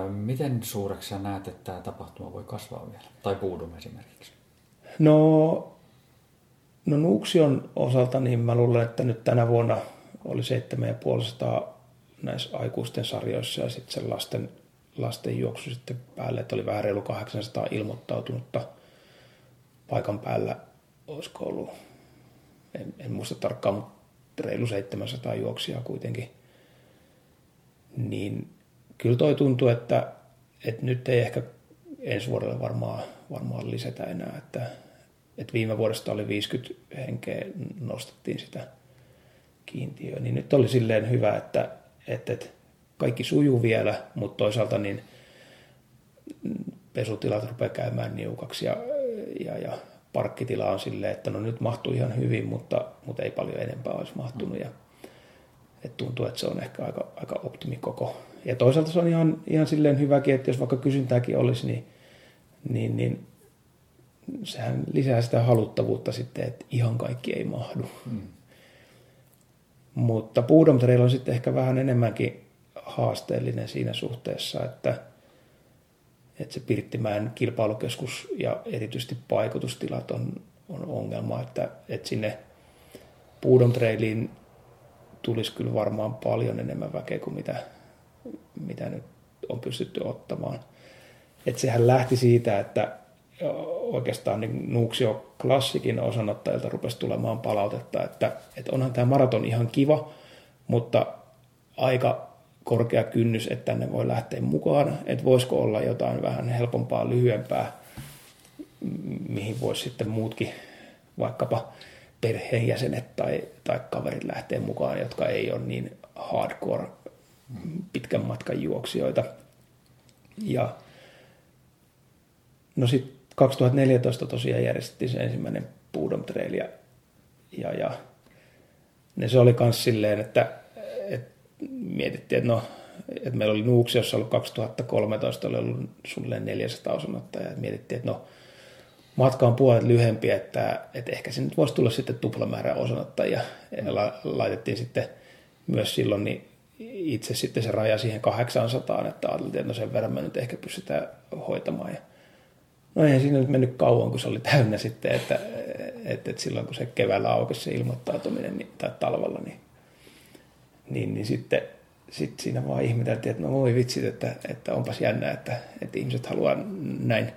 miten suureksi sä näet, että tämä tapahtuma voi kasvaa vielä? Tai Puudum esimerkiksi? No, no Nuuksion osalta niin mä luulen, että nyt tänä vuonna oli 7500 näissä aikuisten sarjoissa ja sitten sen lasten lasten juoksu sitten päälle, että oli vähän reilu 800 ilmoittautunutta paikan päällä, olisiko ollut, en, en muista tarkkaan, mutta reilu 700 juoksia kuitenkin. Niin kyllä toi tuntuu, että, että nyt ei ehkä ensi vuodelle varmaan, varmaan lisätä enää, että, että viime vuodesta oli 50 henkeä, nostettiin sitä kiintiöä, niin nyt oli silleen hyvä, että, että, että kaikki sujuu vielä, mutta toisaalta niin pesutilat rupeaa käymään niukaksi ja, ja, ja parkkitila on silleen, että no nyt mahtuu ihan hyvin, mutta, mutta ei paljon enempää olisi mahtunut. Ja, et tuntuu, että se on ehkä aika, aika optimikoko. Ja toisaalta se on ihan, ihan silleen hyväkin, että jos vaikka kysyntääkin olisi, niin, niin, niin sehän lisää sitä haluttavuutta sitten, että ihan kaikki ei mahdu. Hmm. Mutta Boodom on sitten ehkä vähän enemmänkin haasteellinen siinä suhteessa, että, että se Pirttimäen kilpailukeskus ja erityisesti paikotustilat on, on ongelma, että, että sinne Puudon Trailiin tulisi kyllä varmaan paljon enemmän väkeä kuin mitä, mitä nyt on pystytty ottamaan. Että sehän lähti siitä, että oikeastaan niin Nuuksio klassikin osanottajilta rupesi tulemaan palautetta, että, että onhan tämä maraton ihan kiva, mutta aika korkea kynnys, että tänne voi lähteä mukaan, että voisiko olla jotain vähän helpompaa, lyhyempää, mihin voisi sitten muutkin, vaikkapa perheenjäsenet tai, tai kaverit lähteä mukaan, jotka ei ole niin hardcore pitkän matkan juoksijoita. Ja no sitten 2014 tosiaan järjestettiin se ensimmäinen Boodom Trail ja, ja, ja ne se oli myös silleen, että mietittiin, että no, että meillä oli Nuuksi, jossa ollut 2013, oli ollut sulle 400 osanottajaa, ja mietittiin, että no, matka on puolet lyhempi, että, että ehkä nyt voisi tulla sitten tuplamäärä osanottajia. Ja la, laitettiin sitten myös silloin niin itse sitten se raja siihen 800, että ajateltiin, että no sen verran me nyt ehkä pystytään hoitamaan. Ja no ei siinä nyt mennyt kauan, kun se oli täynnä sitten, että, että, että silloin kun se keväällä aukesi se ilmoittautuminen niin, tai talvella, niin niin, niin sitten sit siinä vaan ihmeteltiin, että no voi vitsit, että, että onpas jännä, että, että ihmiset haluaa näin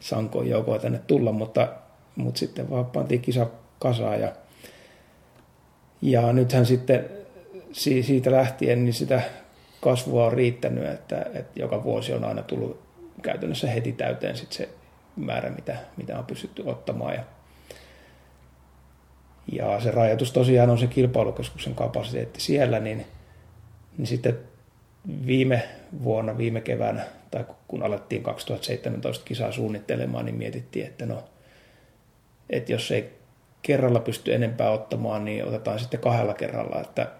sankoin joukoa tänne tulla, mutta, mutta sitten vaan pantiin kisa kasaan ja, ja nythän sitten siitä lähtien niin sitä kasvua on riittänyt, että, että joka vuosi on aina tullut käytännössä heti täyteen sit se määrä, mitä, mitä on pystytty ottamaan. Ja, ja se rajoitus tosiaan on se kilpailukeskuksen kapasiteetti siellä, niin, niin sitten viime vuonna, viime keväänä, tai kun alettiin 2017 kisaa suunnittelemaan, niin mietittiin, että no, että jos ei kerralla pysty enempää ottamaan, niin otetaan sitten kahdella kerralla, että,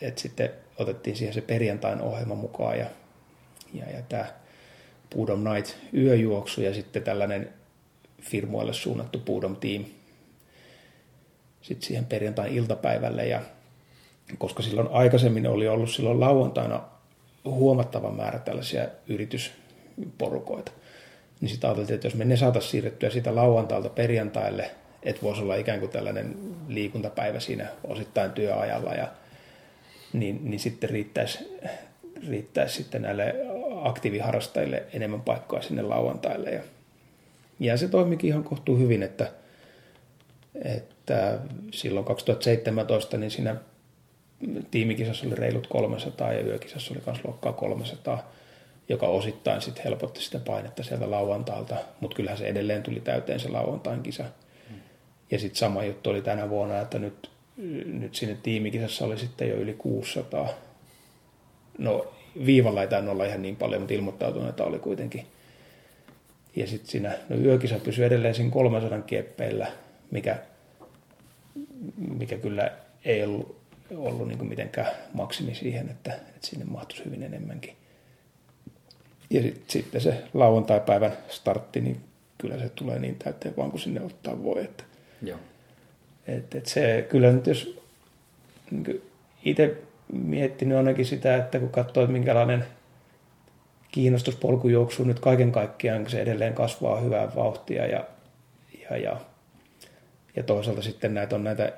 että sitten otettiin siihen se perjantain ohjelma mukaan ja, ja, ja tämä Pudom Night yöjuoksu ja sitten tällainen firmoille suunnattu Pudom Team sitten siihen perjantain iltapäivälle ja koska silloin aikaisemmin oli ollut silloin lauantaina huomattava määrä tällaisia yritysporukoita, niin sitten ajateltiin, että jos me ne saataisiin siirrettyä sitä lauantailta perjantaille, että voisi olla ikään kuin tällainen liikuntapäivä siinä osittain työajalla, ja, niin, niin sitten riittäisi, riittäisi sitten näille aktiiviharrastajille enemmän paikkaa sinne lauantaille. Ja, ja se toimikin ihan kohtuu hyvin, että, että silloin 2017 niin siinä tiimikisassa oli reilut 300 ja yökisassa oli myös luokkaa 300, joka osittain sitten helpotti sitä painetta sieltä lauantailta, mutta kyllähän se edelleen tuli täyteen se lauantain kisa. Hmm. Ja sitten sama juttu oli tänä vuonna, että nyt, nyt sinne tiimikisassa oli sitten jo yli 600. No viivalla ei tainnut olla ihan niin paljon, mutta ilmoittautuneita oli kuitenkin. Ja sitten siinä no yökisa pysyi edelleen siinä 300 kieppeillä, mikä, mikä kyllä ei ollut ollut niin mitenkään maksimi siihen, että, että sinne mahtuisi hyvin enemmänkin. Ja sit, sitten se lauantai-päivän startti, niin kyllä se tulee niin täyteen vaan kuin sinne ottaa voi. Että, Joo. Et, et se, kyllä nyt jos niin itse miettinyt ainakin sitä, että kun katsoo, että minkälainen kiinnostus polkujuoksuun nyt kaiken kaikkiaan, se edelleen kasvaa hyvää vauhtia ja, ja, ja, ja toisaalta sitten näitä on näitä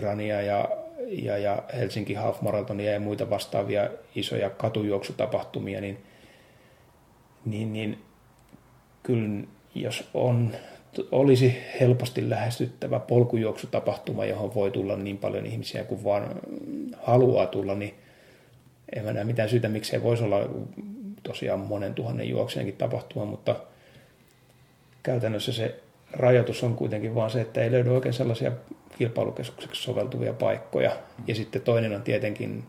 Rania ja, ja, ja Helsinki Half Marathonia ja muita vastaavia isoja katujuoksutapahtumia, niin, niin, niin kyllä jos on, olisi helposti lähestyttävä polkujuoksutapahtuma, johon voi tulla niin paljon ihmisiä kuin vaan haluaa tulla, niin en mä näe mitään syytä, miksei voisi olla tosiaan monen tuhannen juoksijankin tapahtuma, mutta käytännössä se rajoitus on kuitenkin vaan se, että ei löydy oikein sellaisia kilpailukeskukseksi soveltuvia paikkoja. Ja sitten toinen on tietenkin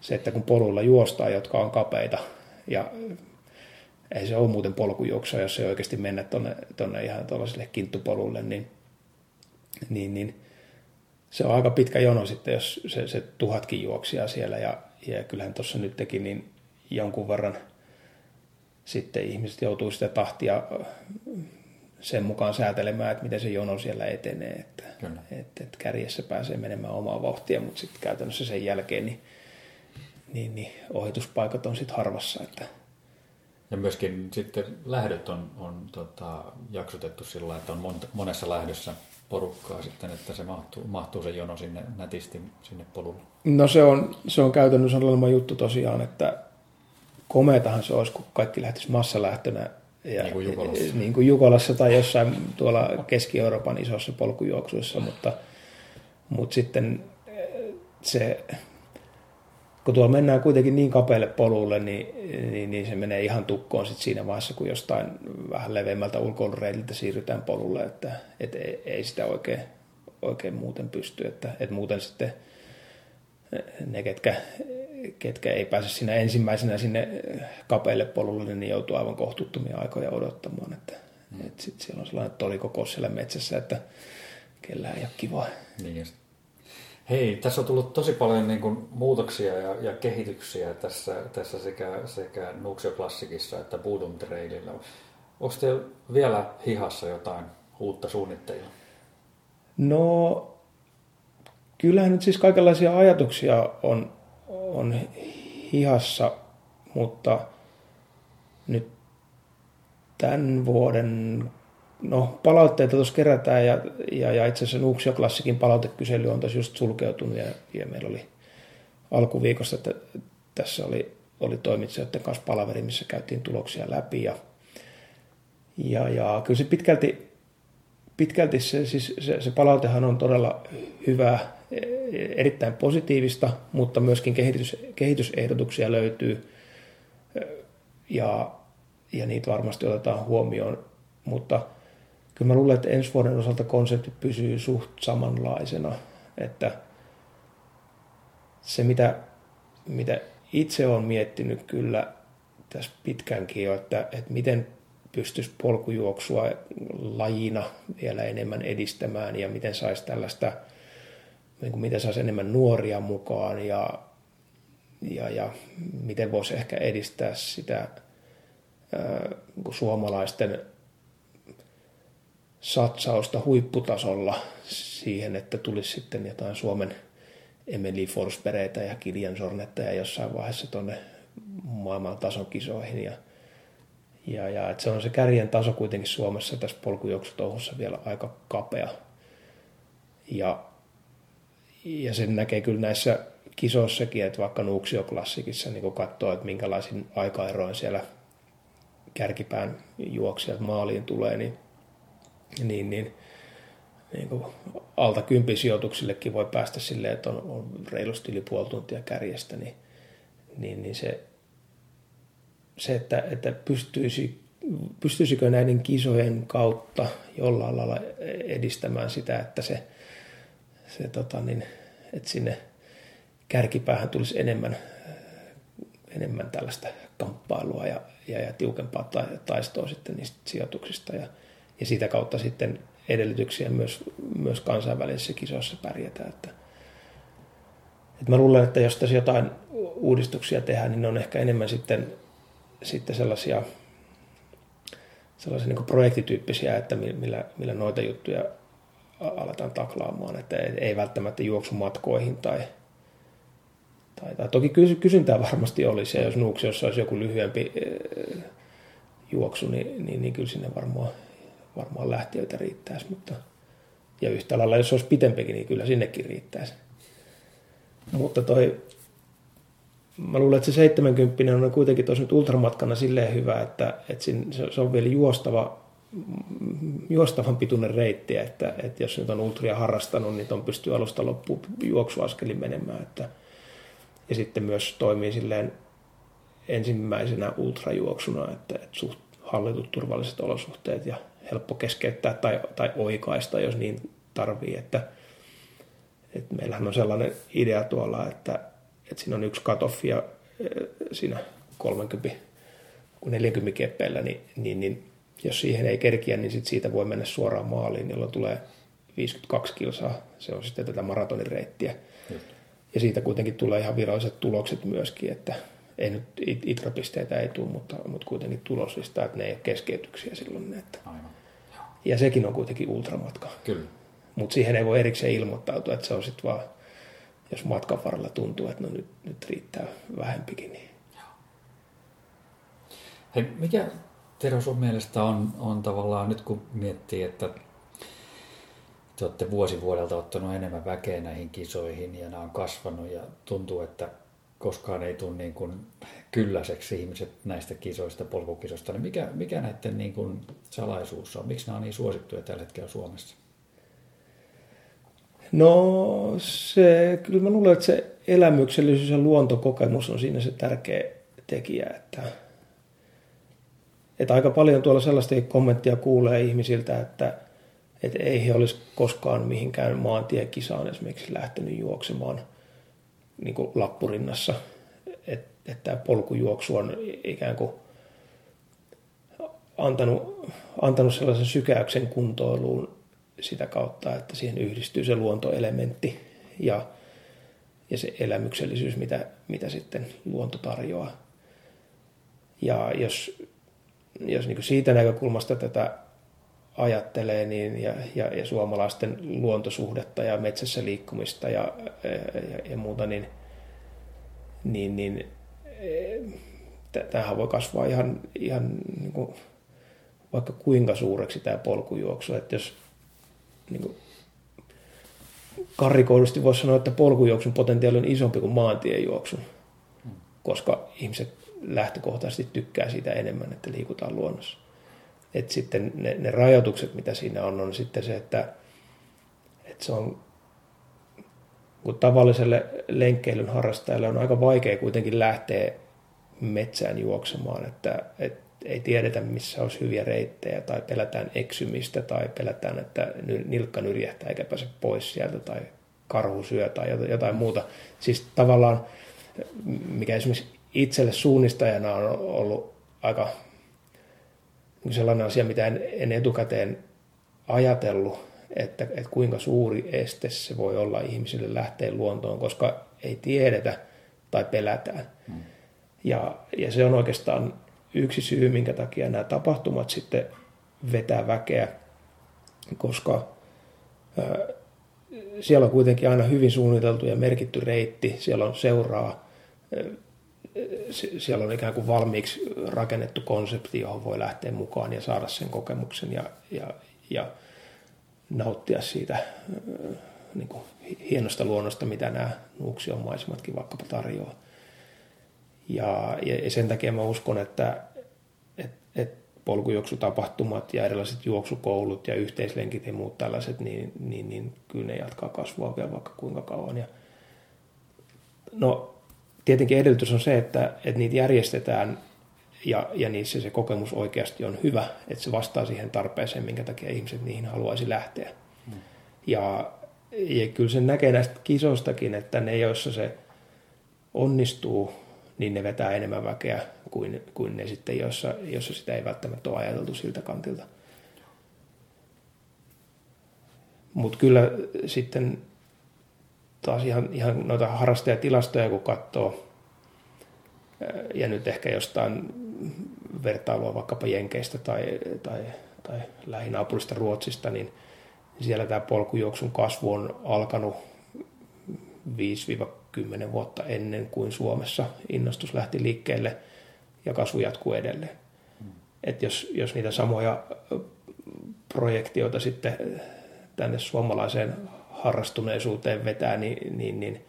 se, että kun poluilla juostaan, jotka on kapeita, ja ei se ole muuten polkujuoksua, jos ei oikeasti mennä tuonne, tuonne ihan tuollaiselle kinttupolulle, niin, niin, niin se on aika pitkä jono sitten, jos se, se tuhatkin juoksia siellä, ja, ja kyllähän tuossa nyt teki niin jonkun verran sitten ihmiset joutuu sitä tahtia sen mukaan säätelemään, että miten se jono siellä etenee. Että, että, että kärjessä pääsee menemään omaa vauhtia, mutta sitten käytännössä sen jälkeen niin, niin, niin ohituspaikat on sitten harvassa. Että. Ja myöskin sitten lähdöt on, on tota, jaksotettu sillä että on monessa lähdössä porukkaa sitten, että se mahtuu, mahtuu se jono sinne nätisti sinne polulle. No se on, se on käytännössä sellainen juttu tosiaan, että komeetahan se olisi, kun kaikki lähtisi massalähtönä ja, niin kuin Jukolassa. Niin kuin Jukolassa tai jossain tuolla Keski-Euroopan isossa polkujuoksuissa, mutta, mutta sitten eh, se, kun tuolla mennään kuitenkin niin kapealle polulle, niin, niin, niin se menee ihan tukkoon sit siinä vaiheessa, kun jostain vähän leveämmältä ulkoilureitiltä siirrytään polulle, että et ei, ei sitä oikein, oikein muuten pysty, että, että muuten sitten ne, ketkä ketkä ei pääse siinä ensimmäisenä sinne kapeille polulle, niin joutuu aivan kohtuuttomia aikoja odottamaan. Että, mm. et sit siellä on sellainen tolikokous siellä metsässä, että kellään ei ole kivaa. Niin Hei, tässä on tullut tosi paljon niin kuin, muutoksia ja, ja kehityksiä tässä, tässä sekä, sekä Nuuksio Klassikissa että Budum Traililla. Onko teillä vielä hihassa jotain uutta suunnitteilla? No, kyllähän nyt siis kaikenlaisia ajatuksia on on hihassa, mutta nyt tämän vuoden, no palautteita tuossa kerätään ja, ja, ja itse asiassa Nuuksio Klassikin palautekysely on tuossa just sulkeutunut ja, ja meillä oli alkuviikosta, että tässä oli, oli toimitsijoiden kanssa palaveri, missä käytiin tuloksia läpi ja, ja, ja kyllä se pitkälti, pitkälti se, siis se, se palautehan on todella hyvää erittäin positiivista, mutta myöskin kehitys, kehitysehdotuksia löytyy. Ja, ja niitä varmasti otetaan huomioon, mutta kyllä mä luulen, että ensi vuoden osalta konsepti pysyy suht samanlaisena, että se mitä, mitä itse olen miettinyt kyllä tässä pitkäänkin jo, että, että miten pystyisi polkujuoksua lajina vielä enemmän edistämään ja miten saisi tällaista – niin kuin miten saisi enemmän nuoria mukaan ja, ja, ja miten voisi ehkä edistää sitä ää, niin suomalaisten satsausta huipputasolla siihen, että tulisi sitten jotain Suomen Emily Forsbereitä ja Kilian Sornetta jossain vaiheessa tuonne maailman tason kisoihin. Ja, ja, ja että se on se kärjen taso kuitenkin Suomessa tässä polkujuoksutouhussa vielä aika kapea. Ja ja sen näkee kyllä näissä kisossakin, että vaikka Nuuksio-klassikissa niin katsoo, että minkälaisin aikaeroin siellä kärkipään juoksijat maaliin tulee, niin, niin, niin, niin kuin alta kympisijoituksillekin voi päästä silleen, että on, on reilusti yli puoli tuntia kärjestä, niin, niin, niin se, se, että, että pystyisi, pystyisikö näiden kisojen kautta jollain lailla edistämään sitä, että se, se tota niin, että sinne kärkipäähän tulisi enemmän, enemmän tällaista kamppailua ja, ja, ja tiukempaa taistoa sitten niistä sijoituksista ja, ja sitä kautta sitten edellytyksiä myös, myös kansainvälisissä kisoissa pärjätä. Että, että mä luulen, että jos tässä jotain uudistuksia tehdään, niin ne on ehkä enemmän sitten, sitten sellaisia, sellaisia niin projektityyppisiä, että millä, millä noita juttuja aletaan taklaamaan, että ei välttämättä juoksumatkoihin tai, tai, tai toki kysyntää varmasti olisi, ja jos Nuuksiossa olisi joku lyhyempi eh, juoksu, niin, niin, niin kyllä sinne varmaan, varmaan lähtiöitä riittäisi, mutta ja yhtä lailla, jos olisi pitempikin, niin kyllä sinnekin riittäisi. Mutta toi, mä luulen, että se 70 on kuitenkin tuossa nyt ultramatkana silleen hyvä, että, että se on vielä juostava juostavan pituinen reitti, että, että jos nyt on ultria harrastanut, niin on pystyy alusta loppuun juoksuaskelin menemään. Että, ja sitten myös toimii silleen ensimmäisenä ultrajuoksuna, että, että suht hallitut turvalliset olosuhteet ja helppo keskeyttää tai, tai oikaista, jos niin tarvii. Että, että meillähän on sellainen idea tuolla, että, että siinä on yksi katoff ja siinä 30 40 keppeillä, niin, niin, niin jos siihen ei kerkiä, niin sit siitä voi mennä suoraan maaliin, jolloin tulee 52 kilsaa. Se on sitten tätä maratonireittiä. Just. Ja siitä kuitenkin tulee ihan viralliset tulokset myöskin, että ei nyt itrapisteitä ei tule, mutta, mutta kuitenkin tuloslista, että ne ei ole keskeytyksiä silloin. Että. Aivan. Ja sekin on kuitenkin ultramatka. Kyllä. Mutta siihen ei voi erikseen ilmoittautua, että se on sitten vaan, jos matkan varrella tuntuu, että no nyt, nyt riittää vähempikin. Niin. Hei, mikä Tero, sun mielestä on, on tavallaan, nyt kun miettii, että te olette vuosi vuodelta ottanut enemmän väkeä näihin kisoihin ja nämä on kasvanut ja tuntuu, että koskaan ei tule niin kuin kylläiseksi ihmiset näistä kisoista, polkukisoista, niin mikä, mikä näiden niin kuin salaisuus on? Miksi nämä on niin suosittuja tällä hetkellä Suomessa? No se, kyllä mä luulen, että se elämyksellisyys ja luontokokemus on siinä se tärkeä tekijä, että että aika paljon tuolla sellaista kommenttia kuulee ihmisiltä, että, että ei he olisi koskaan mihinkään maantiekisaan esimerkiksi lähtenyt juoksemaan niin kuin lappurinnassa. Että, että tämä polkujuoksu on ikään kuin antanut, antanut sellaisen sykäyksen kuntoiluun sitä kautta, että siihen yhdistyy se luontoelementti ja, ja se elämyksellisyys, mitä, mitä sitten luonto tarjoaa. Ja jos jos niin siitä näkökulmasta tätä ajattelee niin, ja, ja, ja suomalaisten luontosuhdetta ja metsässä liikkumista ja, ja, ja muuta, niin, niin, niin tämähän voi kasvaa ihan, ihan niin kuin, vaikka kuinka suureksi tämä polkujuoksu. Että jos niin kuin, karrikoidusti voisi sanoa, että polkujuoksun potentiaali on isompi kuin maantiejuoksun, koska ihmiset lähtökohtaisesti tykkää siitä enemmän, että liikutaan luonnossa. Et sitten ne, ne rajoitukset, mitä siinä on, on sitten se, että, että se on kun tavalliselle lenkkeilyn harrastajalle on aika vaikea kuitenkin lähteä metsään juoksemaan, että, että ei tiedetä, missä olisi hyviä reittejä, tai pelätään eksymistä, tai pelätään, että nilkka nyrjähtää eikä pääse pois sieltä, tai karhu syö, tai jotain muuta. Siis tavallaan, mikä esimerkiksi itselle suunnistajana on ollut aika niin sellainen asia, mitä en, en etukäteen ajatellut, että, että kuinka suuri este se voi olla ihmisille lähteä luontoon, koska ei tiedetä tai pelätään. Hmm. Ja, ja se on oikeastaan yksi syy, minkä takia nämä tapahtumat sitten vetää väkeä, koska ö, siellä on kuitenkin aina hyvin suunniteltu ja merkitty reitti, siellä on seuraa siellä on ikään kuin valmiiksi rakennettu konsepti, johon voi lähteä mukaan ja saada sen kokemuksen ja, ja, ja nauttia siitä niin kuin hienosta luonnosta, mitä nämä Nuuksion maisematkin vaikkapa tarjoaa. Ja, ja sen takia mä uskon, että et, et polkujuoksutapahtumat ja erilaiset juoksukoulut ja yhteislenkit ja muut tällaiset, niin, niin, niin kyllä ne jatkaa kasvua vielä vaikka kuinka kauan. Ja, no tietenkin edellytys on se, että, että niitä järjestetään ja, ja niissä se kokemus oikeasti on hyvä, että se vastaa siihen tarpeeseen, minkä takia ihmiset niihin haluaisi lähteä. Mm. Ja, ja kyllä se näkee näistä kisoistakin, että ne, joissa se onnistuu, niin ne vetää enemmän väkeä kuin, kuin ne sitten, joissa, joissa sitä ei välttämättä ole ajateltu siltä kantilta. Mutta kyllä sitten taas ihan, ihan noita harrastajatilastoja kun katsoo, ja nyt ehkä jostain vertailua vaikkapa Jenkeistä tai, tai, tai lähinaapurista Ruotsista, niin siellä tämä polkujuoksun kasvu on alkanut 5-10 vuotta ennen kuin Suomessa innostus lähti liikkeelle ja kasvu jatkuu edelleen. Et jos, jos niitä samoja projektioita sitten tänne suomalaiseen harrastuneisuuteen vetää, niin, niin, niin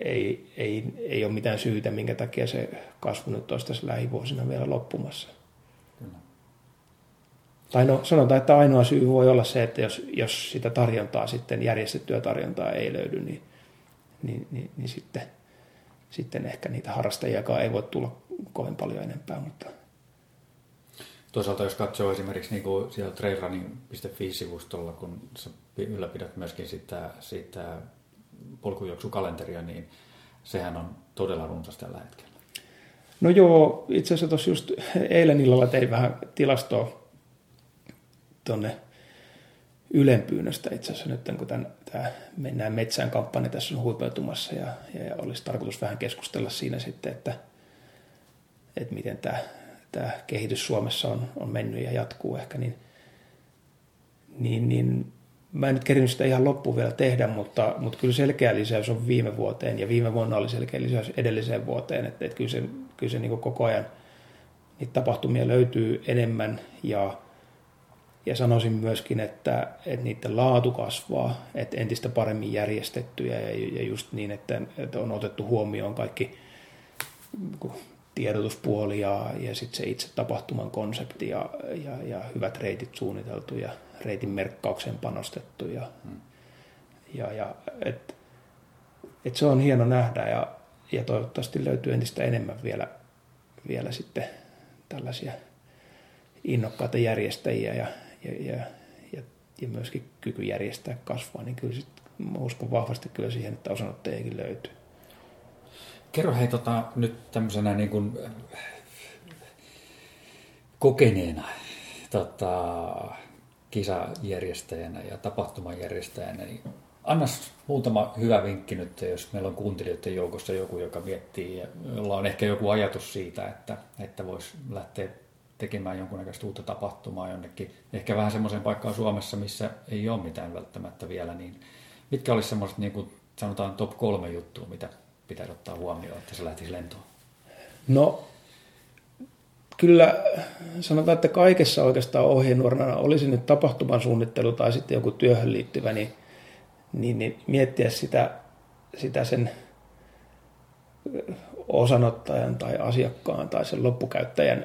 ei, ei, ei ole mitään syytä, minkä takia se kasvu nyt olisi tässä lähivuosina vielä loppumassa. Kyllä. Tai no, sanotaan, että ainoa syy voi olla se, että jos, jos sitä tarjontaa sitten, järjestettyä tarjontaa ei löydy, niin, niin, niin, niin sitten, sitten ehkä niitä harrastajiakaan ei voi tulla kovin paljon enempää. Mutta... Toisaalta jos katsoo esimerkiksi niin kuin siellä trailrunning.fi-sivustolla, kun sä ylläpidät myöskin sitä, sitä polkujuoksukalenteria, niin sehän on todella runsas tällä hetkellä. No joo, itse asiassa tuossa just eilen illalla tein vähän tilastoa tuonne ylenpyynnöstä itse asiassa nyt, kun tämän, tämä Mennään metsään kampanja tässä on huipeutumassa ja, ja olisi tarkoitus vähän keskustella siinä sitten, että, että miten tämä, tämä kehitys Suomessa on, on mennyt ja jatkuu ehkä, niin, niin, niin Mä en nyt kerinyt sitä ihan loppuun vielä tehdä, mutta, mutta kyllä selkeä lisäys on viime vuoteen ja viime vuonna oli selkeä lisäys edelliseen vuoteen. Että, että kyllä se, kyllä se niin koko ajan niitä tapahtumia löytyy enemmän ja, ja sanoisin myöskin, että, että niiden laatu kasvaa, että entistä paremmin järjestettyjä ja, ja just niin, että, että on otettu huomioon kaikki niin tiedotuspuoli ja, ja sitten se itse tapahtuman konsepti ja, ja, ja hyvät reitit suunniteltu ja reitin merkkaukseen panostettu. Ja, hmm. ja, ja et, et se on hieno nähdä ja, ja toivottavasti löytyy entistä enemmän vielä, vielä sitten tällaisia innokkaita järjestäjiä ja, ja, ja, ja, ja myöskin kyky järjestää kasvua, niin kyllä sit, mä uskon vahvasti kyllä siihen, että osanottajiakin löytyy. Kerro hei tota, nyt tämmöisenä niin kuin, kokeneena tota, kisajärjestäjänä ja tapahtumajärjestäjänä, niin annas muutama hyvä vinkki nyt, jos meillä on kuuntelijoiden joukossa joku, joka miettii ja jolla on ehkä joku ajatus siitä, että, että voisi lähteä tekemään jonkunnäköistä uutta tapahtumaa jonnekin, ehkä vähän semmoiseen paikkaan Suomessa, missä ei ole mitään välttämättä vielä, niin mitkä olisi semmoiset niin kuin sanotaan top kolme juttua, mitä pitäisi ottaa huomioon, että se lähtisi lentoon? No kyllä sanotaan, että kaikessa oikeastaan ohjenuorana olisi nyt tapahtuman suunnittelu tai sitten joku työhön liittyvä, niin, niin, niin miettiä sitä, sitä sen osanottajan tai asiakkaan tai sen loppukäyttäjän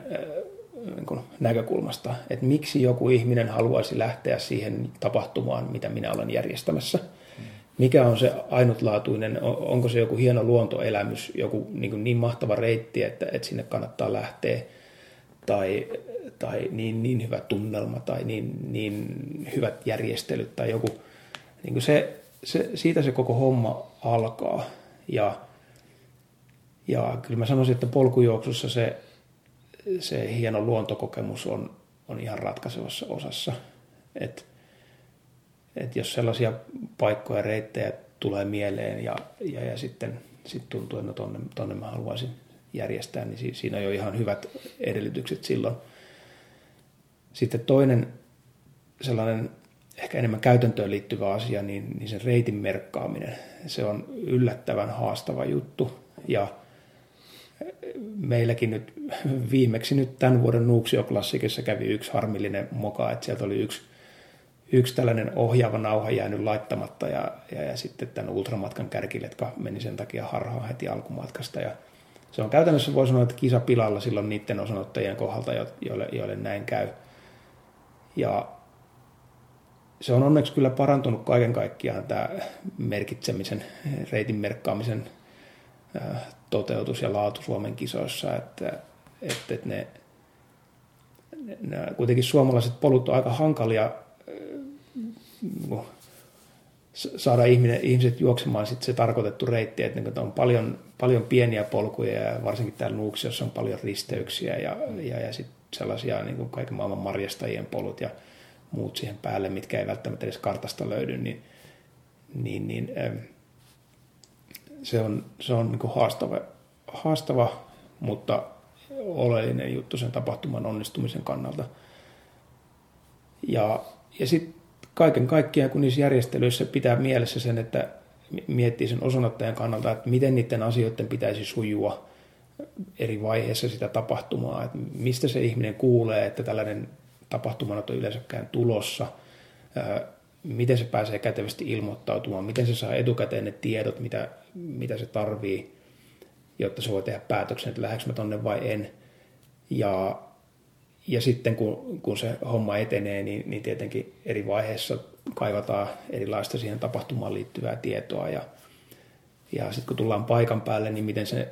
niin kuin näkökulmasta, että miksi joku ihminen haluaisi lähteä siihen tapahtumaan, mitä minä olen järjestämässä – mikä on se ainutlaatuinen, onko se joku hieno luontoelämys, joku niin, niin mahtava reitti, että, että sinne kannattaa lähteä, tai, tai niin, niin hyvä tunnelma, tai niin, niin hyvät järjestelyt, tai joku, niin kuin se, se, siitä se koko homma alkaa. Ja, ja kyllä mä sanoisin, että polkujuoksussa se, se hieno luontokokemus on, on ihan ratkaisevassa osassa. Että että jos sellaisia paikkoja, reittejä tulee mieleen ja, ja, ja sitten sit tuntuu, että no tonne, tonne mä haluaisin järjestää, niin siinä on jo ihan hyvät edellytykset silloin. Sitten toinen sellainen ehkä enemmän käytäntöön liittyvä asia, niin, niin sen reitin merkkaaminen. Se on yllättävän haastava juttu ja meilläkin nyt viimeksi nyt tämän vuoden Nuuksio-klassikissa kävi yksi harmillinen moka, että sieltä oli yksi yksi tällainen ohjaava nauha jäänyt laittamatta ja, ja, ja sitten tämän ultramatkan kärkiletka meni sen takia harhaan heti alkumatkasta. Ja se on käytännössä, voi sanoa, että kisa pilalla silloin niiden osanottajien kohdalta, joille, joille näin käy. Ja se on onneksi kyllä parantunut kaiken kaikkiaan tämä merkitsemisen, reitin merkkaamisen toteutus ja laatu Suomen kisoissa, että, että, että ne, ne, kuitenkin suomalaiset polut on aika hankalia saada ihminen, ihmiset juoksemaan sit se tarkoitettu reitti, että niin on paljon, paljon pieniä polkuja ja varsinkin täällä Nuuksiossa on paljon risteyksiä ja, ja, ja sit sellaisia niin kuin kaiken maailman marjastajien polut ja muut siihen päälle, mitkä ei välttämättä edes kartasta löydy, niin, niin, niin se on, se on niin haastava, haastava, mutta oleellinen juttu sen tapahtuman onnistumisen kannalta. Ja, ja sitten kaiken kaikkiaan, kun niissä järjestelyissä pitää mielessä sen, että miettii sen osanottajan kannalta, että miten niiden asioiden pitäisi sujua eri vaiheissa sitä tapahtumaa, että mistä se ihminen kuulee, että tällainen tapahtuma on yleensäkään tulossa, miten se pääsee kätevästi ilmoittautumaan, miten se saa etukäteen ne tiedot, mitä, mitä se tarvii, jotta se voi tehdä päätöksen, että lähdekö mä tonne vai en. Ja ja sitten kun, kun se homma etenee, niin, niin tietenkin eri vaiheissa kaivataan erilaista siihen tapahtumaan liittyvää tietoa ja, ja sitten kun tullaan paikan päälle, niin miten se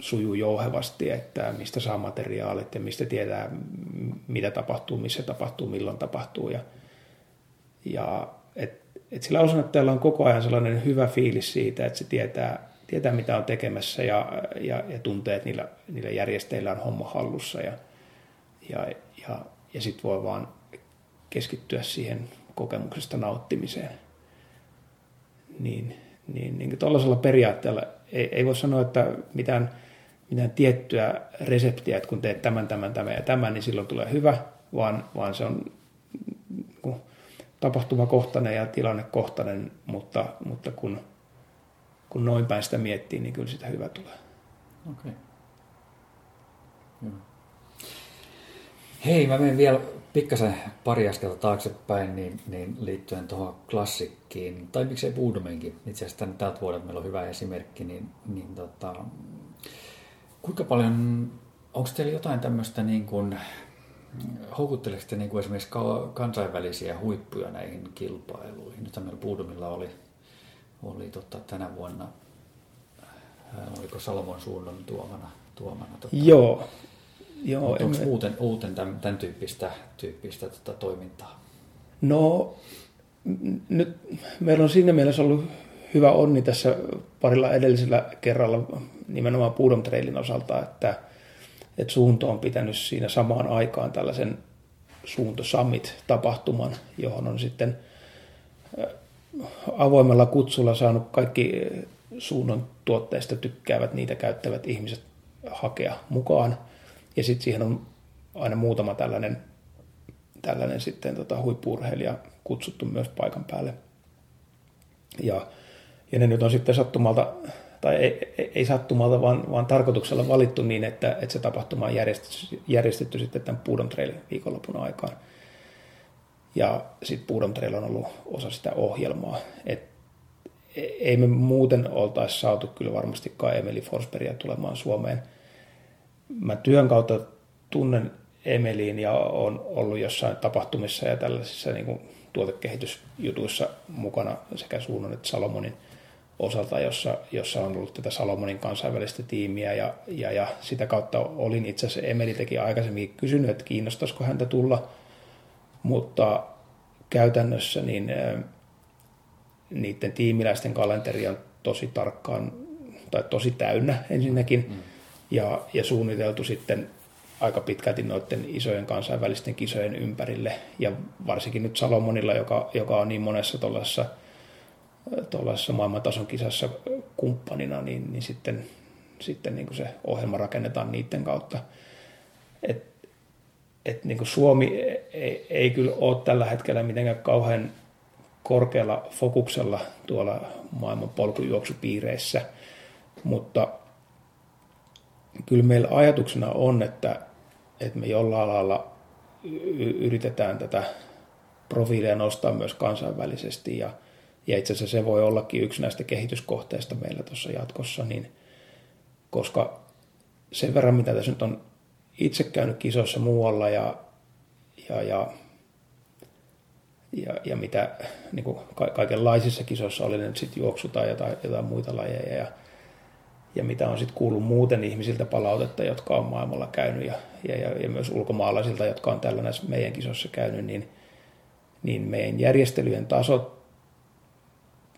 sujuu jouhevasti, että mistä saa materiaalit ja mistä tietää, mitä tapahtuu, missä tapahtuu, milloin tapahtuu. Ja, ja et, et sillä osanottajalla on koko ajan sellainen hyvä fiilis siitä, että se tietää, tietää mitä on tekemässä ja, ja, ja tuntee, että niillä, niillä järjestäjillä on homma hallussa. Ja, ja, ja, ja sitten voi vaan keskittyä siihen kokemuksesta nauttimiseen. Niin, niin, niin tuollaisella periaatteella ei, ei voi sanoa, että mitään, mitään tiettyä reseptiä, että kun teet tämän, tämän, tämän ja tämän, niin silloin tulee hyvä, vaan, vaan se on tapahtumakohtainen ja tilannekohtainen, mutta, mutta kun, kun noin päin sitä miettii, niin kyllä sitä hyvä tulee. Okei. Okay. Hei, mä menen vielä pikkasen pari askelta taaksepäin niin, niin liittyen tuohon klassikkiin, tai miksei Buudomenkin. Itse asiassa tämän, tältä vuodelta meillä on hyvä esimerkki, niin, niin tota, kuinka paljon, onko teillä jotain tämmöistä niin kuin, houkutteleeko te niin kuin esimerkiksi kansainvälisiä huippuja näihin kilpailuihin? Nyt meillä Buudomilla oli, oli tota, tänä vuonna, oliko Salomon suunnan tuomana? tuomana tota, Joo, Joo, Onko emme... muuten, muuten tämän, tämän tyyppistä, tyyppistä tota toimintaa? No, nyt meillä on siinä mielessä ollut hyvä onni tässä parilla edellisellä kerralla nimenomaan Pudom Trailin osalta, että, että suunto on pitänyt siinä samaan aikaan tällaisen Suunto Summit-tapahtuman, johon on sitten avoimella kutsulla saanut kaikki suunnon tuotteista tykkäävät, niitä käyttävät ihmiset hakea mukaan – ja sitten siihen on aina muutama tällainen, tällainen sitten tota huippuurheilija kutsuttu myös paikan päälle. Ja, ja ne nyt on sitten sattumalta, tai ei, ei, ei sattumalta, vaan, vaan tarkoituksella valittu niin, että, että se tapahtuma on järjestetty, järjestetty sitten tämän Pudom Trail viikonlopun aikaan. Ja sitten Pudom Trail on ollut osa sitä ohjelmaa. Et ei me muuten oltaisi saatu kyllä varmastikaan Emeli Forsbergia tulemaan Suomeen – mä työn kautta tunnen Emeliin ja on ollut jossain tapahtumissa ja tällaisissa niin kuin tuotekehitysjutuissa mukana sekä Suunnon että Salomonin osalta, jossa, jossa on ollut tätä Salomonin kansainvälistä tiimiä ja, ja, ja sitä kautta olin itse asiassa Emeli teki aikaisemmin kysynyt, että kiinnostaisiko häntä tulla, mutta käytännössä niin niiden tiimiläisten kalenteri on tosi tarkkaan tai tosi täynnä ensinnäkin. Mm ja, ja suunniteltu sitten aika pitkälti noiden isojen kansainvälisten kisojen ympärille. Ja varsinkin nyt Salomonilla, joka, joka on niin monessa tuollaisessa tuollaisessa maailmantason kisassa kumppanina, niin, niin sitten, sitten niin kuin se ohjelma rakennetaan niiden kautta. Et, et niin kuin Suomi ei, ei kyllä ole tällä hetkellä mitenkään kauhean korkealla fokuksella tuolla maailman polkujuoksupiireissä, mutta kyllä meillä ajatuksena on, että, että me jollain lailla yritetään tätä profiilia nostaa myös kansainvälisesti ja, ja itse asiassa se voi ollakin yksi näistä kehityskohteista meillä tuossa jatkossa, niin koska sen verran, mitä tässä nyt on itse käynyt kisoissa muualla ja, ja, ja, ja, ja mitä niin kuin kaikenlaisissa kisoissa oli nyt sitten juoksu tai jotain, jotain muita lajeja ja, ja mitä on sitten kuullut muuten ihmisiltä palautetta, jotka on maailmalla käynyt ja, ja, ja, myös ulkomaalaisilta, jotka on tällä näissä meidän kisoissa käynyt, niin, niin meidän järjestelyjen tasot,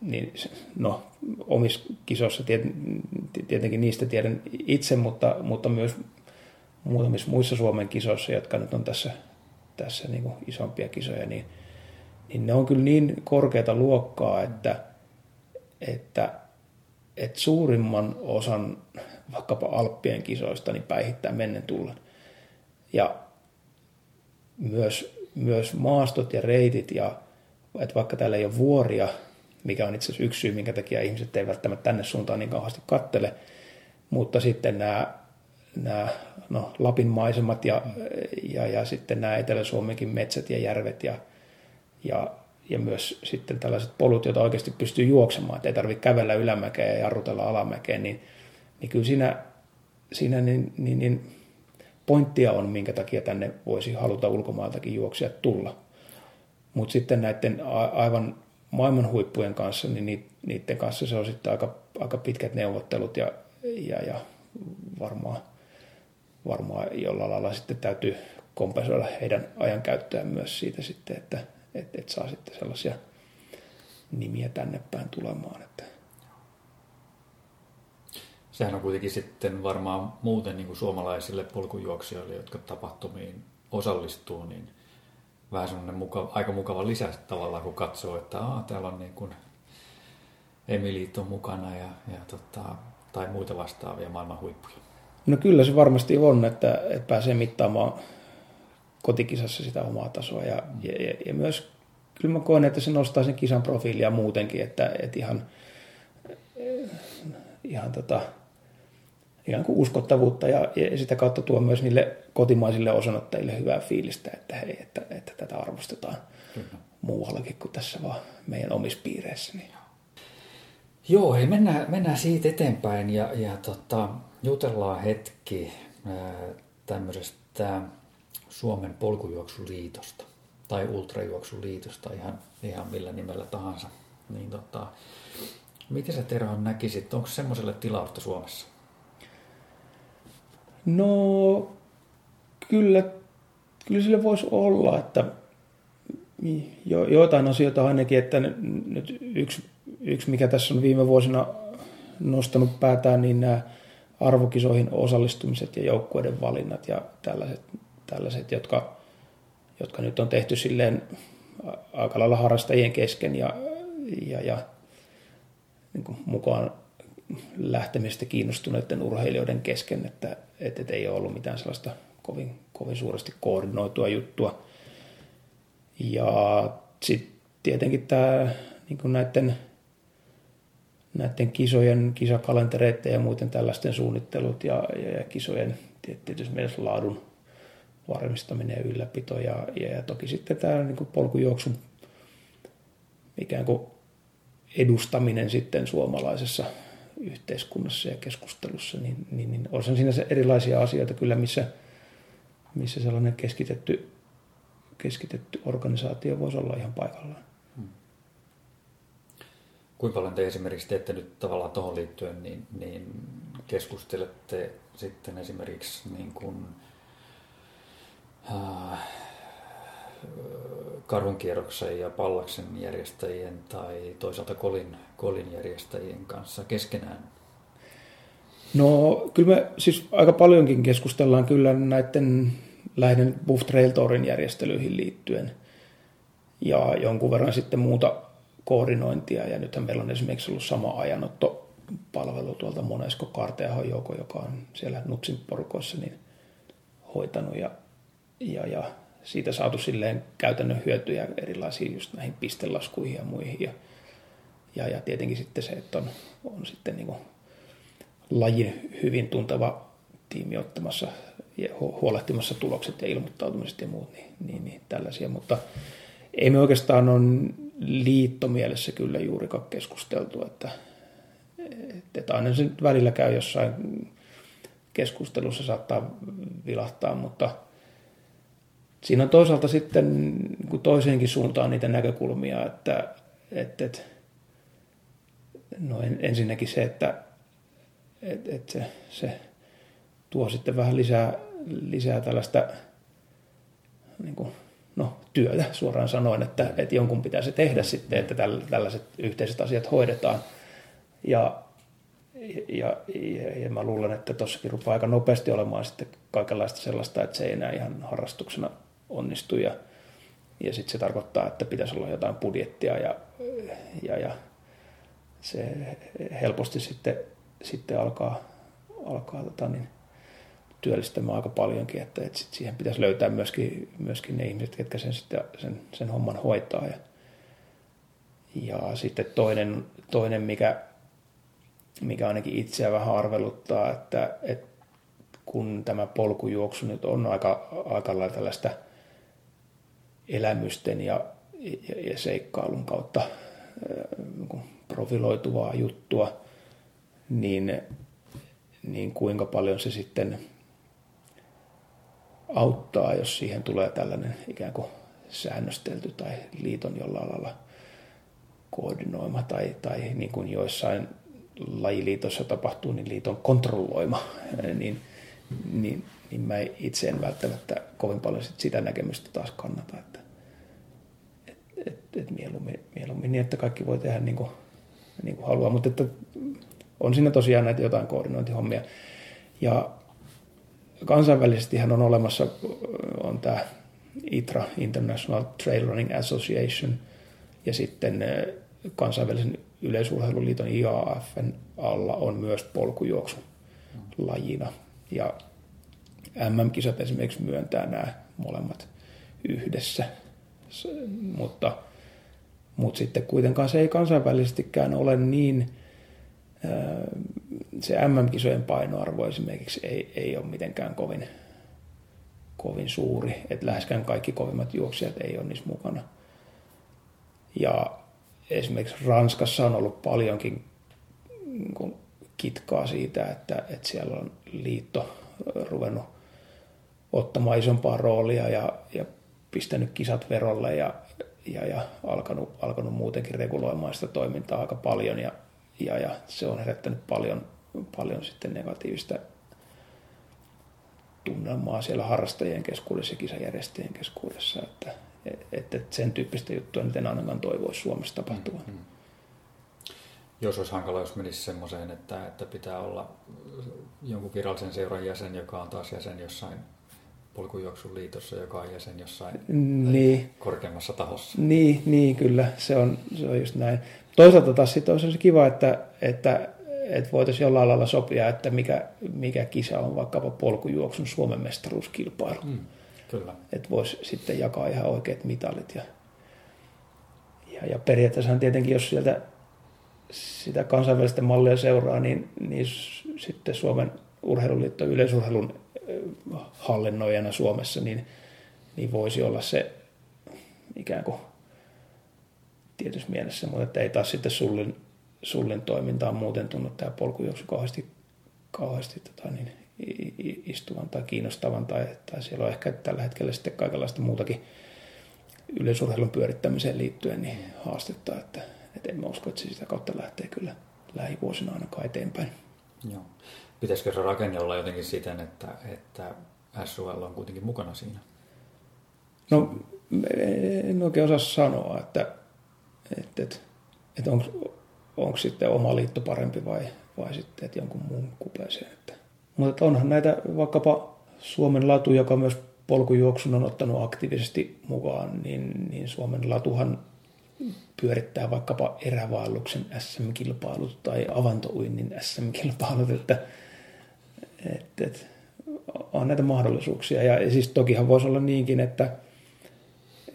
niin no omissa kisoissa tietenkin niistä tiedän itse, mutta, mutta myös muutamissa muissa Suomen kisoissa, jotka nyt on tässä, tässä niin kuin isompia kisoja, niin, niin ne on kyllä niin korkeata luokkaa, että, että, että suurimman osan vaikkapa Alppien kisoista niin päihittää mennen tullen. Ja myös, myös maastot ja reitit, ja että vaikka täällä ei ole vuoria, mikä on itse asiassa yksi syy, minkä takia ihmiset eivät välttämättä tänne suuntaan niin kauheasti kattele, mutta sitten nämä nämä no, Lapin maisemat ja, ja, ja sitten nämä Etelä-Suomenkin metsät ja järvet ja, ja, ja myös sitten tällaiset polut, joita oikeasti pystyy juoksemaan, että ei tarvitse kävellä ylämäkeen ja jarrutella alamäkeen, niin, niin kyllä siinä, siinä niin, niin, niin pointtia on, minkä takia tänne voisi haluta ulkomailtakin juoksia tulla. Mutta sitten näiden aivan maailman huippujen kanssa, niin niiden kanssa se on sitten aika, aika pitkät neuvottelut ja, ja, ja varmaan varmaan jollain lailla sitten täytyy kompensoida heidän ajankäyttöään myös siitä sitten, että et, et saa sitten sellaisia nimiä tänne päin tulemaan. Että. Sehän on kuitenkin sitten varmaan muuten niin kuin suomalaisille polkujuoksijoille, jotka tapahtumiin osallistuu, niin vähän semmoinen muka, aika mukava lisä tavallaan, kun katsoo, että Aa, täällä on niin kuin Emilit on mukana ja, ja tota, tai muita vastaavia maailman huippuja. No kyllä se varmasti on, että, että pääsee mittaamaan kotikisassa sitä omaa tasoa. Ja, ja, ja myös kyllä mä koen, että se nostaa sen kisan profiilia muutenkin, että, että ihan, ihan, tota, ihan kuin uskottavuutta ja, ja sitä kautta tuo myös niille kotimaisille osanottajille hyvää fiilistä, että hei, että, että tätä arvostetaan kyllä. muuallakin kuin tässä vaan meidän omissa piireissä. Niin. Joo, hei, mennään, mennään siitä eteenpäin ja, ja tota, jutellaan hetki tämmöisestä Suomen polkujuoksuliitosta tai ultrajuoksuliitosta, ihan, ihan millä nimellä tahansa. Niin tota, miten sä Tero näkisit, onko semmoiselle tilausta Suomessa? No kyllä, kyllä sille voisi olla, että jo, joitain asioita ainakin, että nyt yksi, yksi mikä tässä on viime vuosina nostanut päätään, niin nämä arvokisoihin osallistumiset ja joukkueiden valinnat ja tällaiset, tällaiset jotka, jotka nyt on tehty silleen aika lailla harrastajien kesken ja, ja, ja niin kuin mukaan lähtemistä kiinnostuneiden urheilijoiden kesken, että, että, ei ole ollut mitään sellaista kovin, kovin suuresti koordinoitua juttua. Ja sitten tietenkin tämä niin näiden näiden kisojen, kisakalentereiden ja muiden tällaisten suunnittelut ja, ja, ja kisojen tietysti mielessä laadun varmistaminen ja ylläpito ja, ja, ja toki sitten tämä niin kuin polkujuoksun ikään kuin edustaminen sitten suomalaisessa yhteiskunnassa ja keskustelussa, niin, niin, niin on siinä erilaisia asioita kyllä, missä, missä sellainen keskitetty, keskitetty organisaatio voisi olla ihan paikallaan. kuinka paljon te esimerkiksi teette nyt tavallaan tuohon liittyen, niin, niin keskustelette sitten esimerkiksi niin kuin, karunkierroksen ja pallaksen järjestäjien tai toisaalta kolin, kolin järjestäjien kanssa keskenään? No kyllä me siis aika paljonkin keskustellaan kyllä näiden lähden Buff Trail Tourin järjestelyihin liittyen ja jonkun verran sitten muuta koordinointia. Ja nythän meillä on esimerkiksi ollut sama palvelu tuolta Monesko Karteahon joka on siellä Nutsin porukoissa niin hoitanut ja, ja, ja siitä saatu silleen käytännön hyötyjä erilaisiin just näihin pistelaskuihin ja muihin. Ja, ja, ja tietenkin sitten se, että on, on sitten niin lajin hyvin tunteva tiimi ottamassa ja huolehtimassa tulokset ja ilmoittautumiset ja muut, niin, niin, niin tällaisia. Mutta ei me oikeastaan ole liittomielessä kyllä juurikaan keskusteltu, että, että aina se välillä käy jossain keskustelussa saattaa vilahtaa, mutta siinä on toisaalta sitten niin toiseenkin suuntaan niitä näkökulmia, että, että, että no ensinnäkin se, että, että, että se, se tuo sitten vähän lisää, lisää tällaista niin kuin, no, työtä suoraan sanoen, että, että jonkun pitää se tehdä sitten, että tällaiset yhteiset asiat hoidetaan. Ja, ja, ja, ja mä luulen, että tuossakin rupeaa aika nopeasti olemaan sitten kaikenlaista sellaista, että se ei enää ihan harrastuksena onnistu. Ja, ja sitten se tarkoittaa, että pitäisi olla jotain budjettia ja, ja, ja se helposti sitten, sitten alkaa, alkaa tota niin, työllistämään aika paljonkin, että, että sit siihen pitäisi löytää myöskin, myöskin ne ihmiset, jotka sen, sitten, sen, sen homman hoitaa. Ja, ja sitten toinen, toinen mikä, mikä ainakin itseä vähän arveluttaa, että, että kun tämä polkujuoksu nyt on aika, aika lailla tällaista elämysten ja, ja, ja seikkailun kautta niin profiloituvaa juttua, niin, niin kuinka paljon se sitten auttaa, jos siihen tulee tällainen ikään kuin säännöstelty tai liiton jollain lailla koordinoima tai, tai niin kuin joissain lajiliitossa tapahtuu, niin liiton kontrolloima, [LAUGHS] niin, niin, niin mä itse en välttämättä kovin paljon sit sitä näkemystä taas kannata, että et, et, et mieluummin, mieluummin niin, että kaikki voi tehdä niin kuin, niin kuin haluaa, mutta että on siinä tosiaan näitä jotain koordinointihommia. Ja kansainvälisesti on olemassa on tämä ITRA, International Trail Running Association, ja sitten kansainvälisen yleisurheiluliiton IAFn alla on myös polkujuoksu lajina. Ja MM-kisat esimerkiksi myöntää nämä molemmat yhdessä, mutta, mutta sitten kuitenkaan se ei kansainvälisestikään ole niin se MM-kisojen painoarvo esimerkiksi ei, ei ole mitenkään kovin, kovin suuri, että läheskään kaikki kovimmat juoksijat ei ole niissä mukana. Ja esimerkiksi Ranskassa on ollut paljonkin niin kitkaa siitä, että, että siellä on liitto ruvennut ottamaan isompaa roolia ja, ja pistänyt kisat verolle ja, ja, ja alkanut, alkanut muutenkin reguloimaan sitä toimintaa aika paljon. Ja ja, ja se on herättänyt paljon, paljon sitten negatiivista tunnelmaa siellä harrastajien keskuudessa ja kisajärjestäjien keskuudessa, että, että sen tyyppistä juttua nyt en ainakaan toivoisi Suomessa tapahtuvan. Mm, hmm Jos olisi hankala, jos menisi semmoiseen, että, että pitää olla jonkun virallisen seuran jäsen, joka on taas jäsen jossain polkujuoksun liitossa, joka on jäsen jossain niin. korkeammassa tahossa. Niin, niin, kyllä, se on, se on just näin. Toisaalta taas sitten olisi kiva, että, että, että voitaisiin jollain lailla sopia, että mikä, mikä kisa on vaikkapa polkujuoksun Suomen mestaruuskilpailu. Mm, kyllä. Että voisi sitten jakaa ihan oikeat mitalit. Ja, ja, ja periaatteessa tietenkin, jos sieltä sitä kansainvälistä mallia seuraa, niin, niin sitten Suomen urheiluliitto yleisurheilun hallinnoijana Suomessa, niin, niin voisi olla se ikään kuin tietyssä mielessä, mutta että ei taas sitten sullin, sullin toimintaan muuten tunnu tämä polkujuoksu kauheasti, kauheasti tota, niin, istuvan tai kiinnostavan, tai, tai siellä on ehkä tällä hetkellä sitten kaikenlaista muutakin yleisurheilun pyörittämiseen liittyen niin haastetta, että, että en mä usko, että se sitä kautta lähtee kyllä lähivuosina ainakaan eteenpäin. Joo. Pitäisikö se rakenne olla jotenkin siten, että, että SUL on kuitenkin mukana siinä? No en oikein osaa sanoa, että, että, että, että onko sitten oma liitto parempi vai, vai sitten että jonkun muun kupeeseen. Että. Mutta onhan näitä vaikkapa Suomen latu, joka myös polkujuoksun on ottanut aktiivisesti mukaan, niin, niin Suomen latuhan pyörittää vaikkapa erävaelluksen SM-kilpailut tai avantouinnin SM-kilpailut, että, että, että on näitä mahdollisuuksia. Ja siis tokihan voisi olla niinkin, että,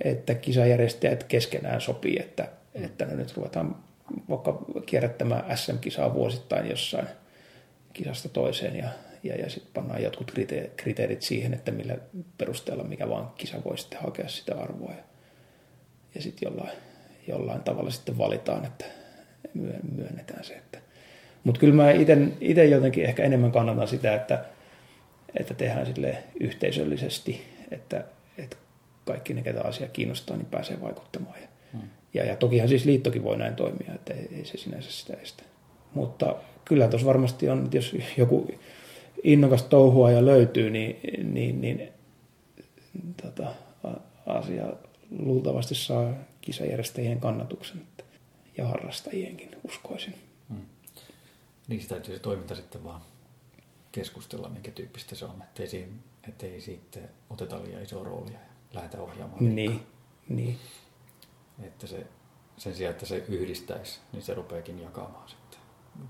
että kisajärjestäjät keskenään sopii, että, että no nyt ruvetaan vaikka kierrättämään SM-kisaa vuosittain jossain kisasta toiseen ja, ja, ja sitten pannaan jotkut kriteerit siihen, että millä perusteella mikä vaan kisa voi sitten hakea sitä arvoa. Ja, ja sitten jollain, jollain tavalla sitten valitaan, että myönnetään se. Että. Mutta kyllä mä itse jotenkin ehkä enemmän kannatan sitä, että, että tehdään sille yhteisöllisesti, että, että kaikki ne, ketä asia kiinnostaa, niin pääsee vaikuttamaan. Ja, hmm. ja, ja tokihan siis liittokin voi näin toimia, että ei, ei se sinänsä sitä estä. Mutta kyllä tuossa varmasti on, että jos joku innokas touhua ja löytyy, niin, niin, niin tota, asia luultavasti saa kisajärjestäjien kannatuksen ja harrastajienkin, uskoisin. Sitä täytyy se toiminta sitten vaan keskustella, minkä tyyppistä se on, ettei, siinä, ettei siitä oteta liian isoa roolia ja lähdetä ohjaamaan. Niin, niin. Että se, sen sijaan, että se yhdistäisi, niin se rupeakin jakamaan sitten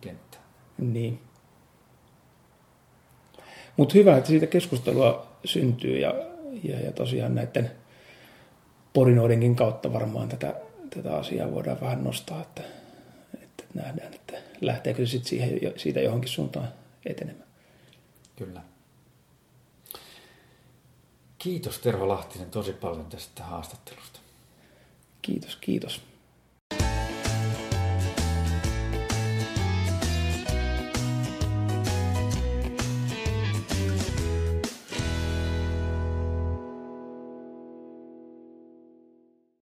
kenttää. Niin. Mutta hyvä, että siitä keskustelua syntyy ja, ja, ja tosiaan näiden porinoidenkin kautta varmaan tätä, tätä asiaa voidaan vähän nostaa, että, että nähdään, että lähteekö se sitten siihen, siitä johonkin suuntaan etenemään. Kyllä. Kiitos Terho Lahtinen tosi paljon tästä haastattelusta. Kiitos, kiitos.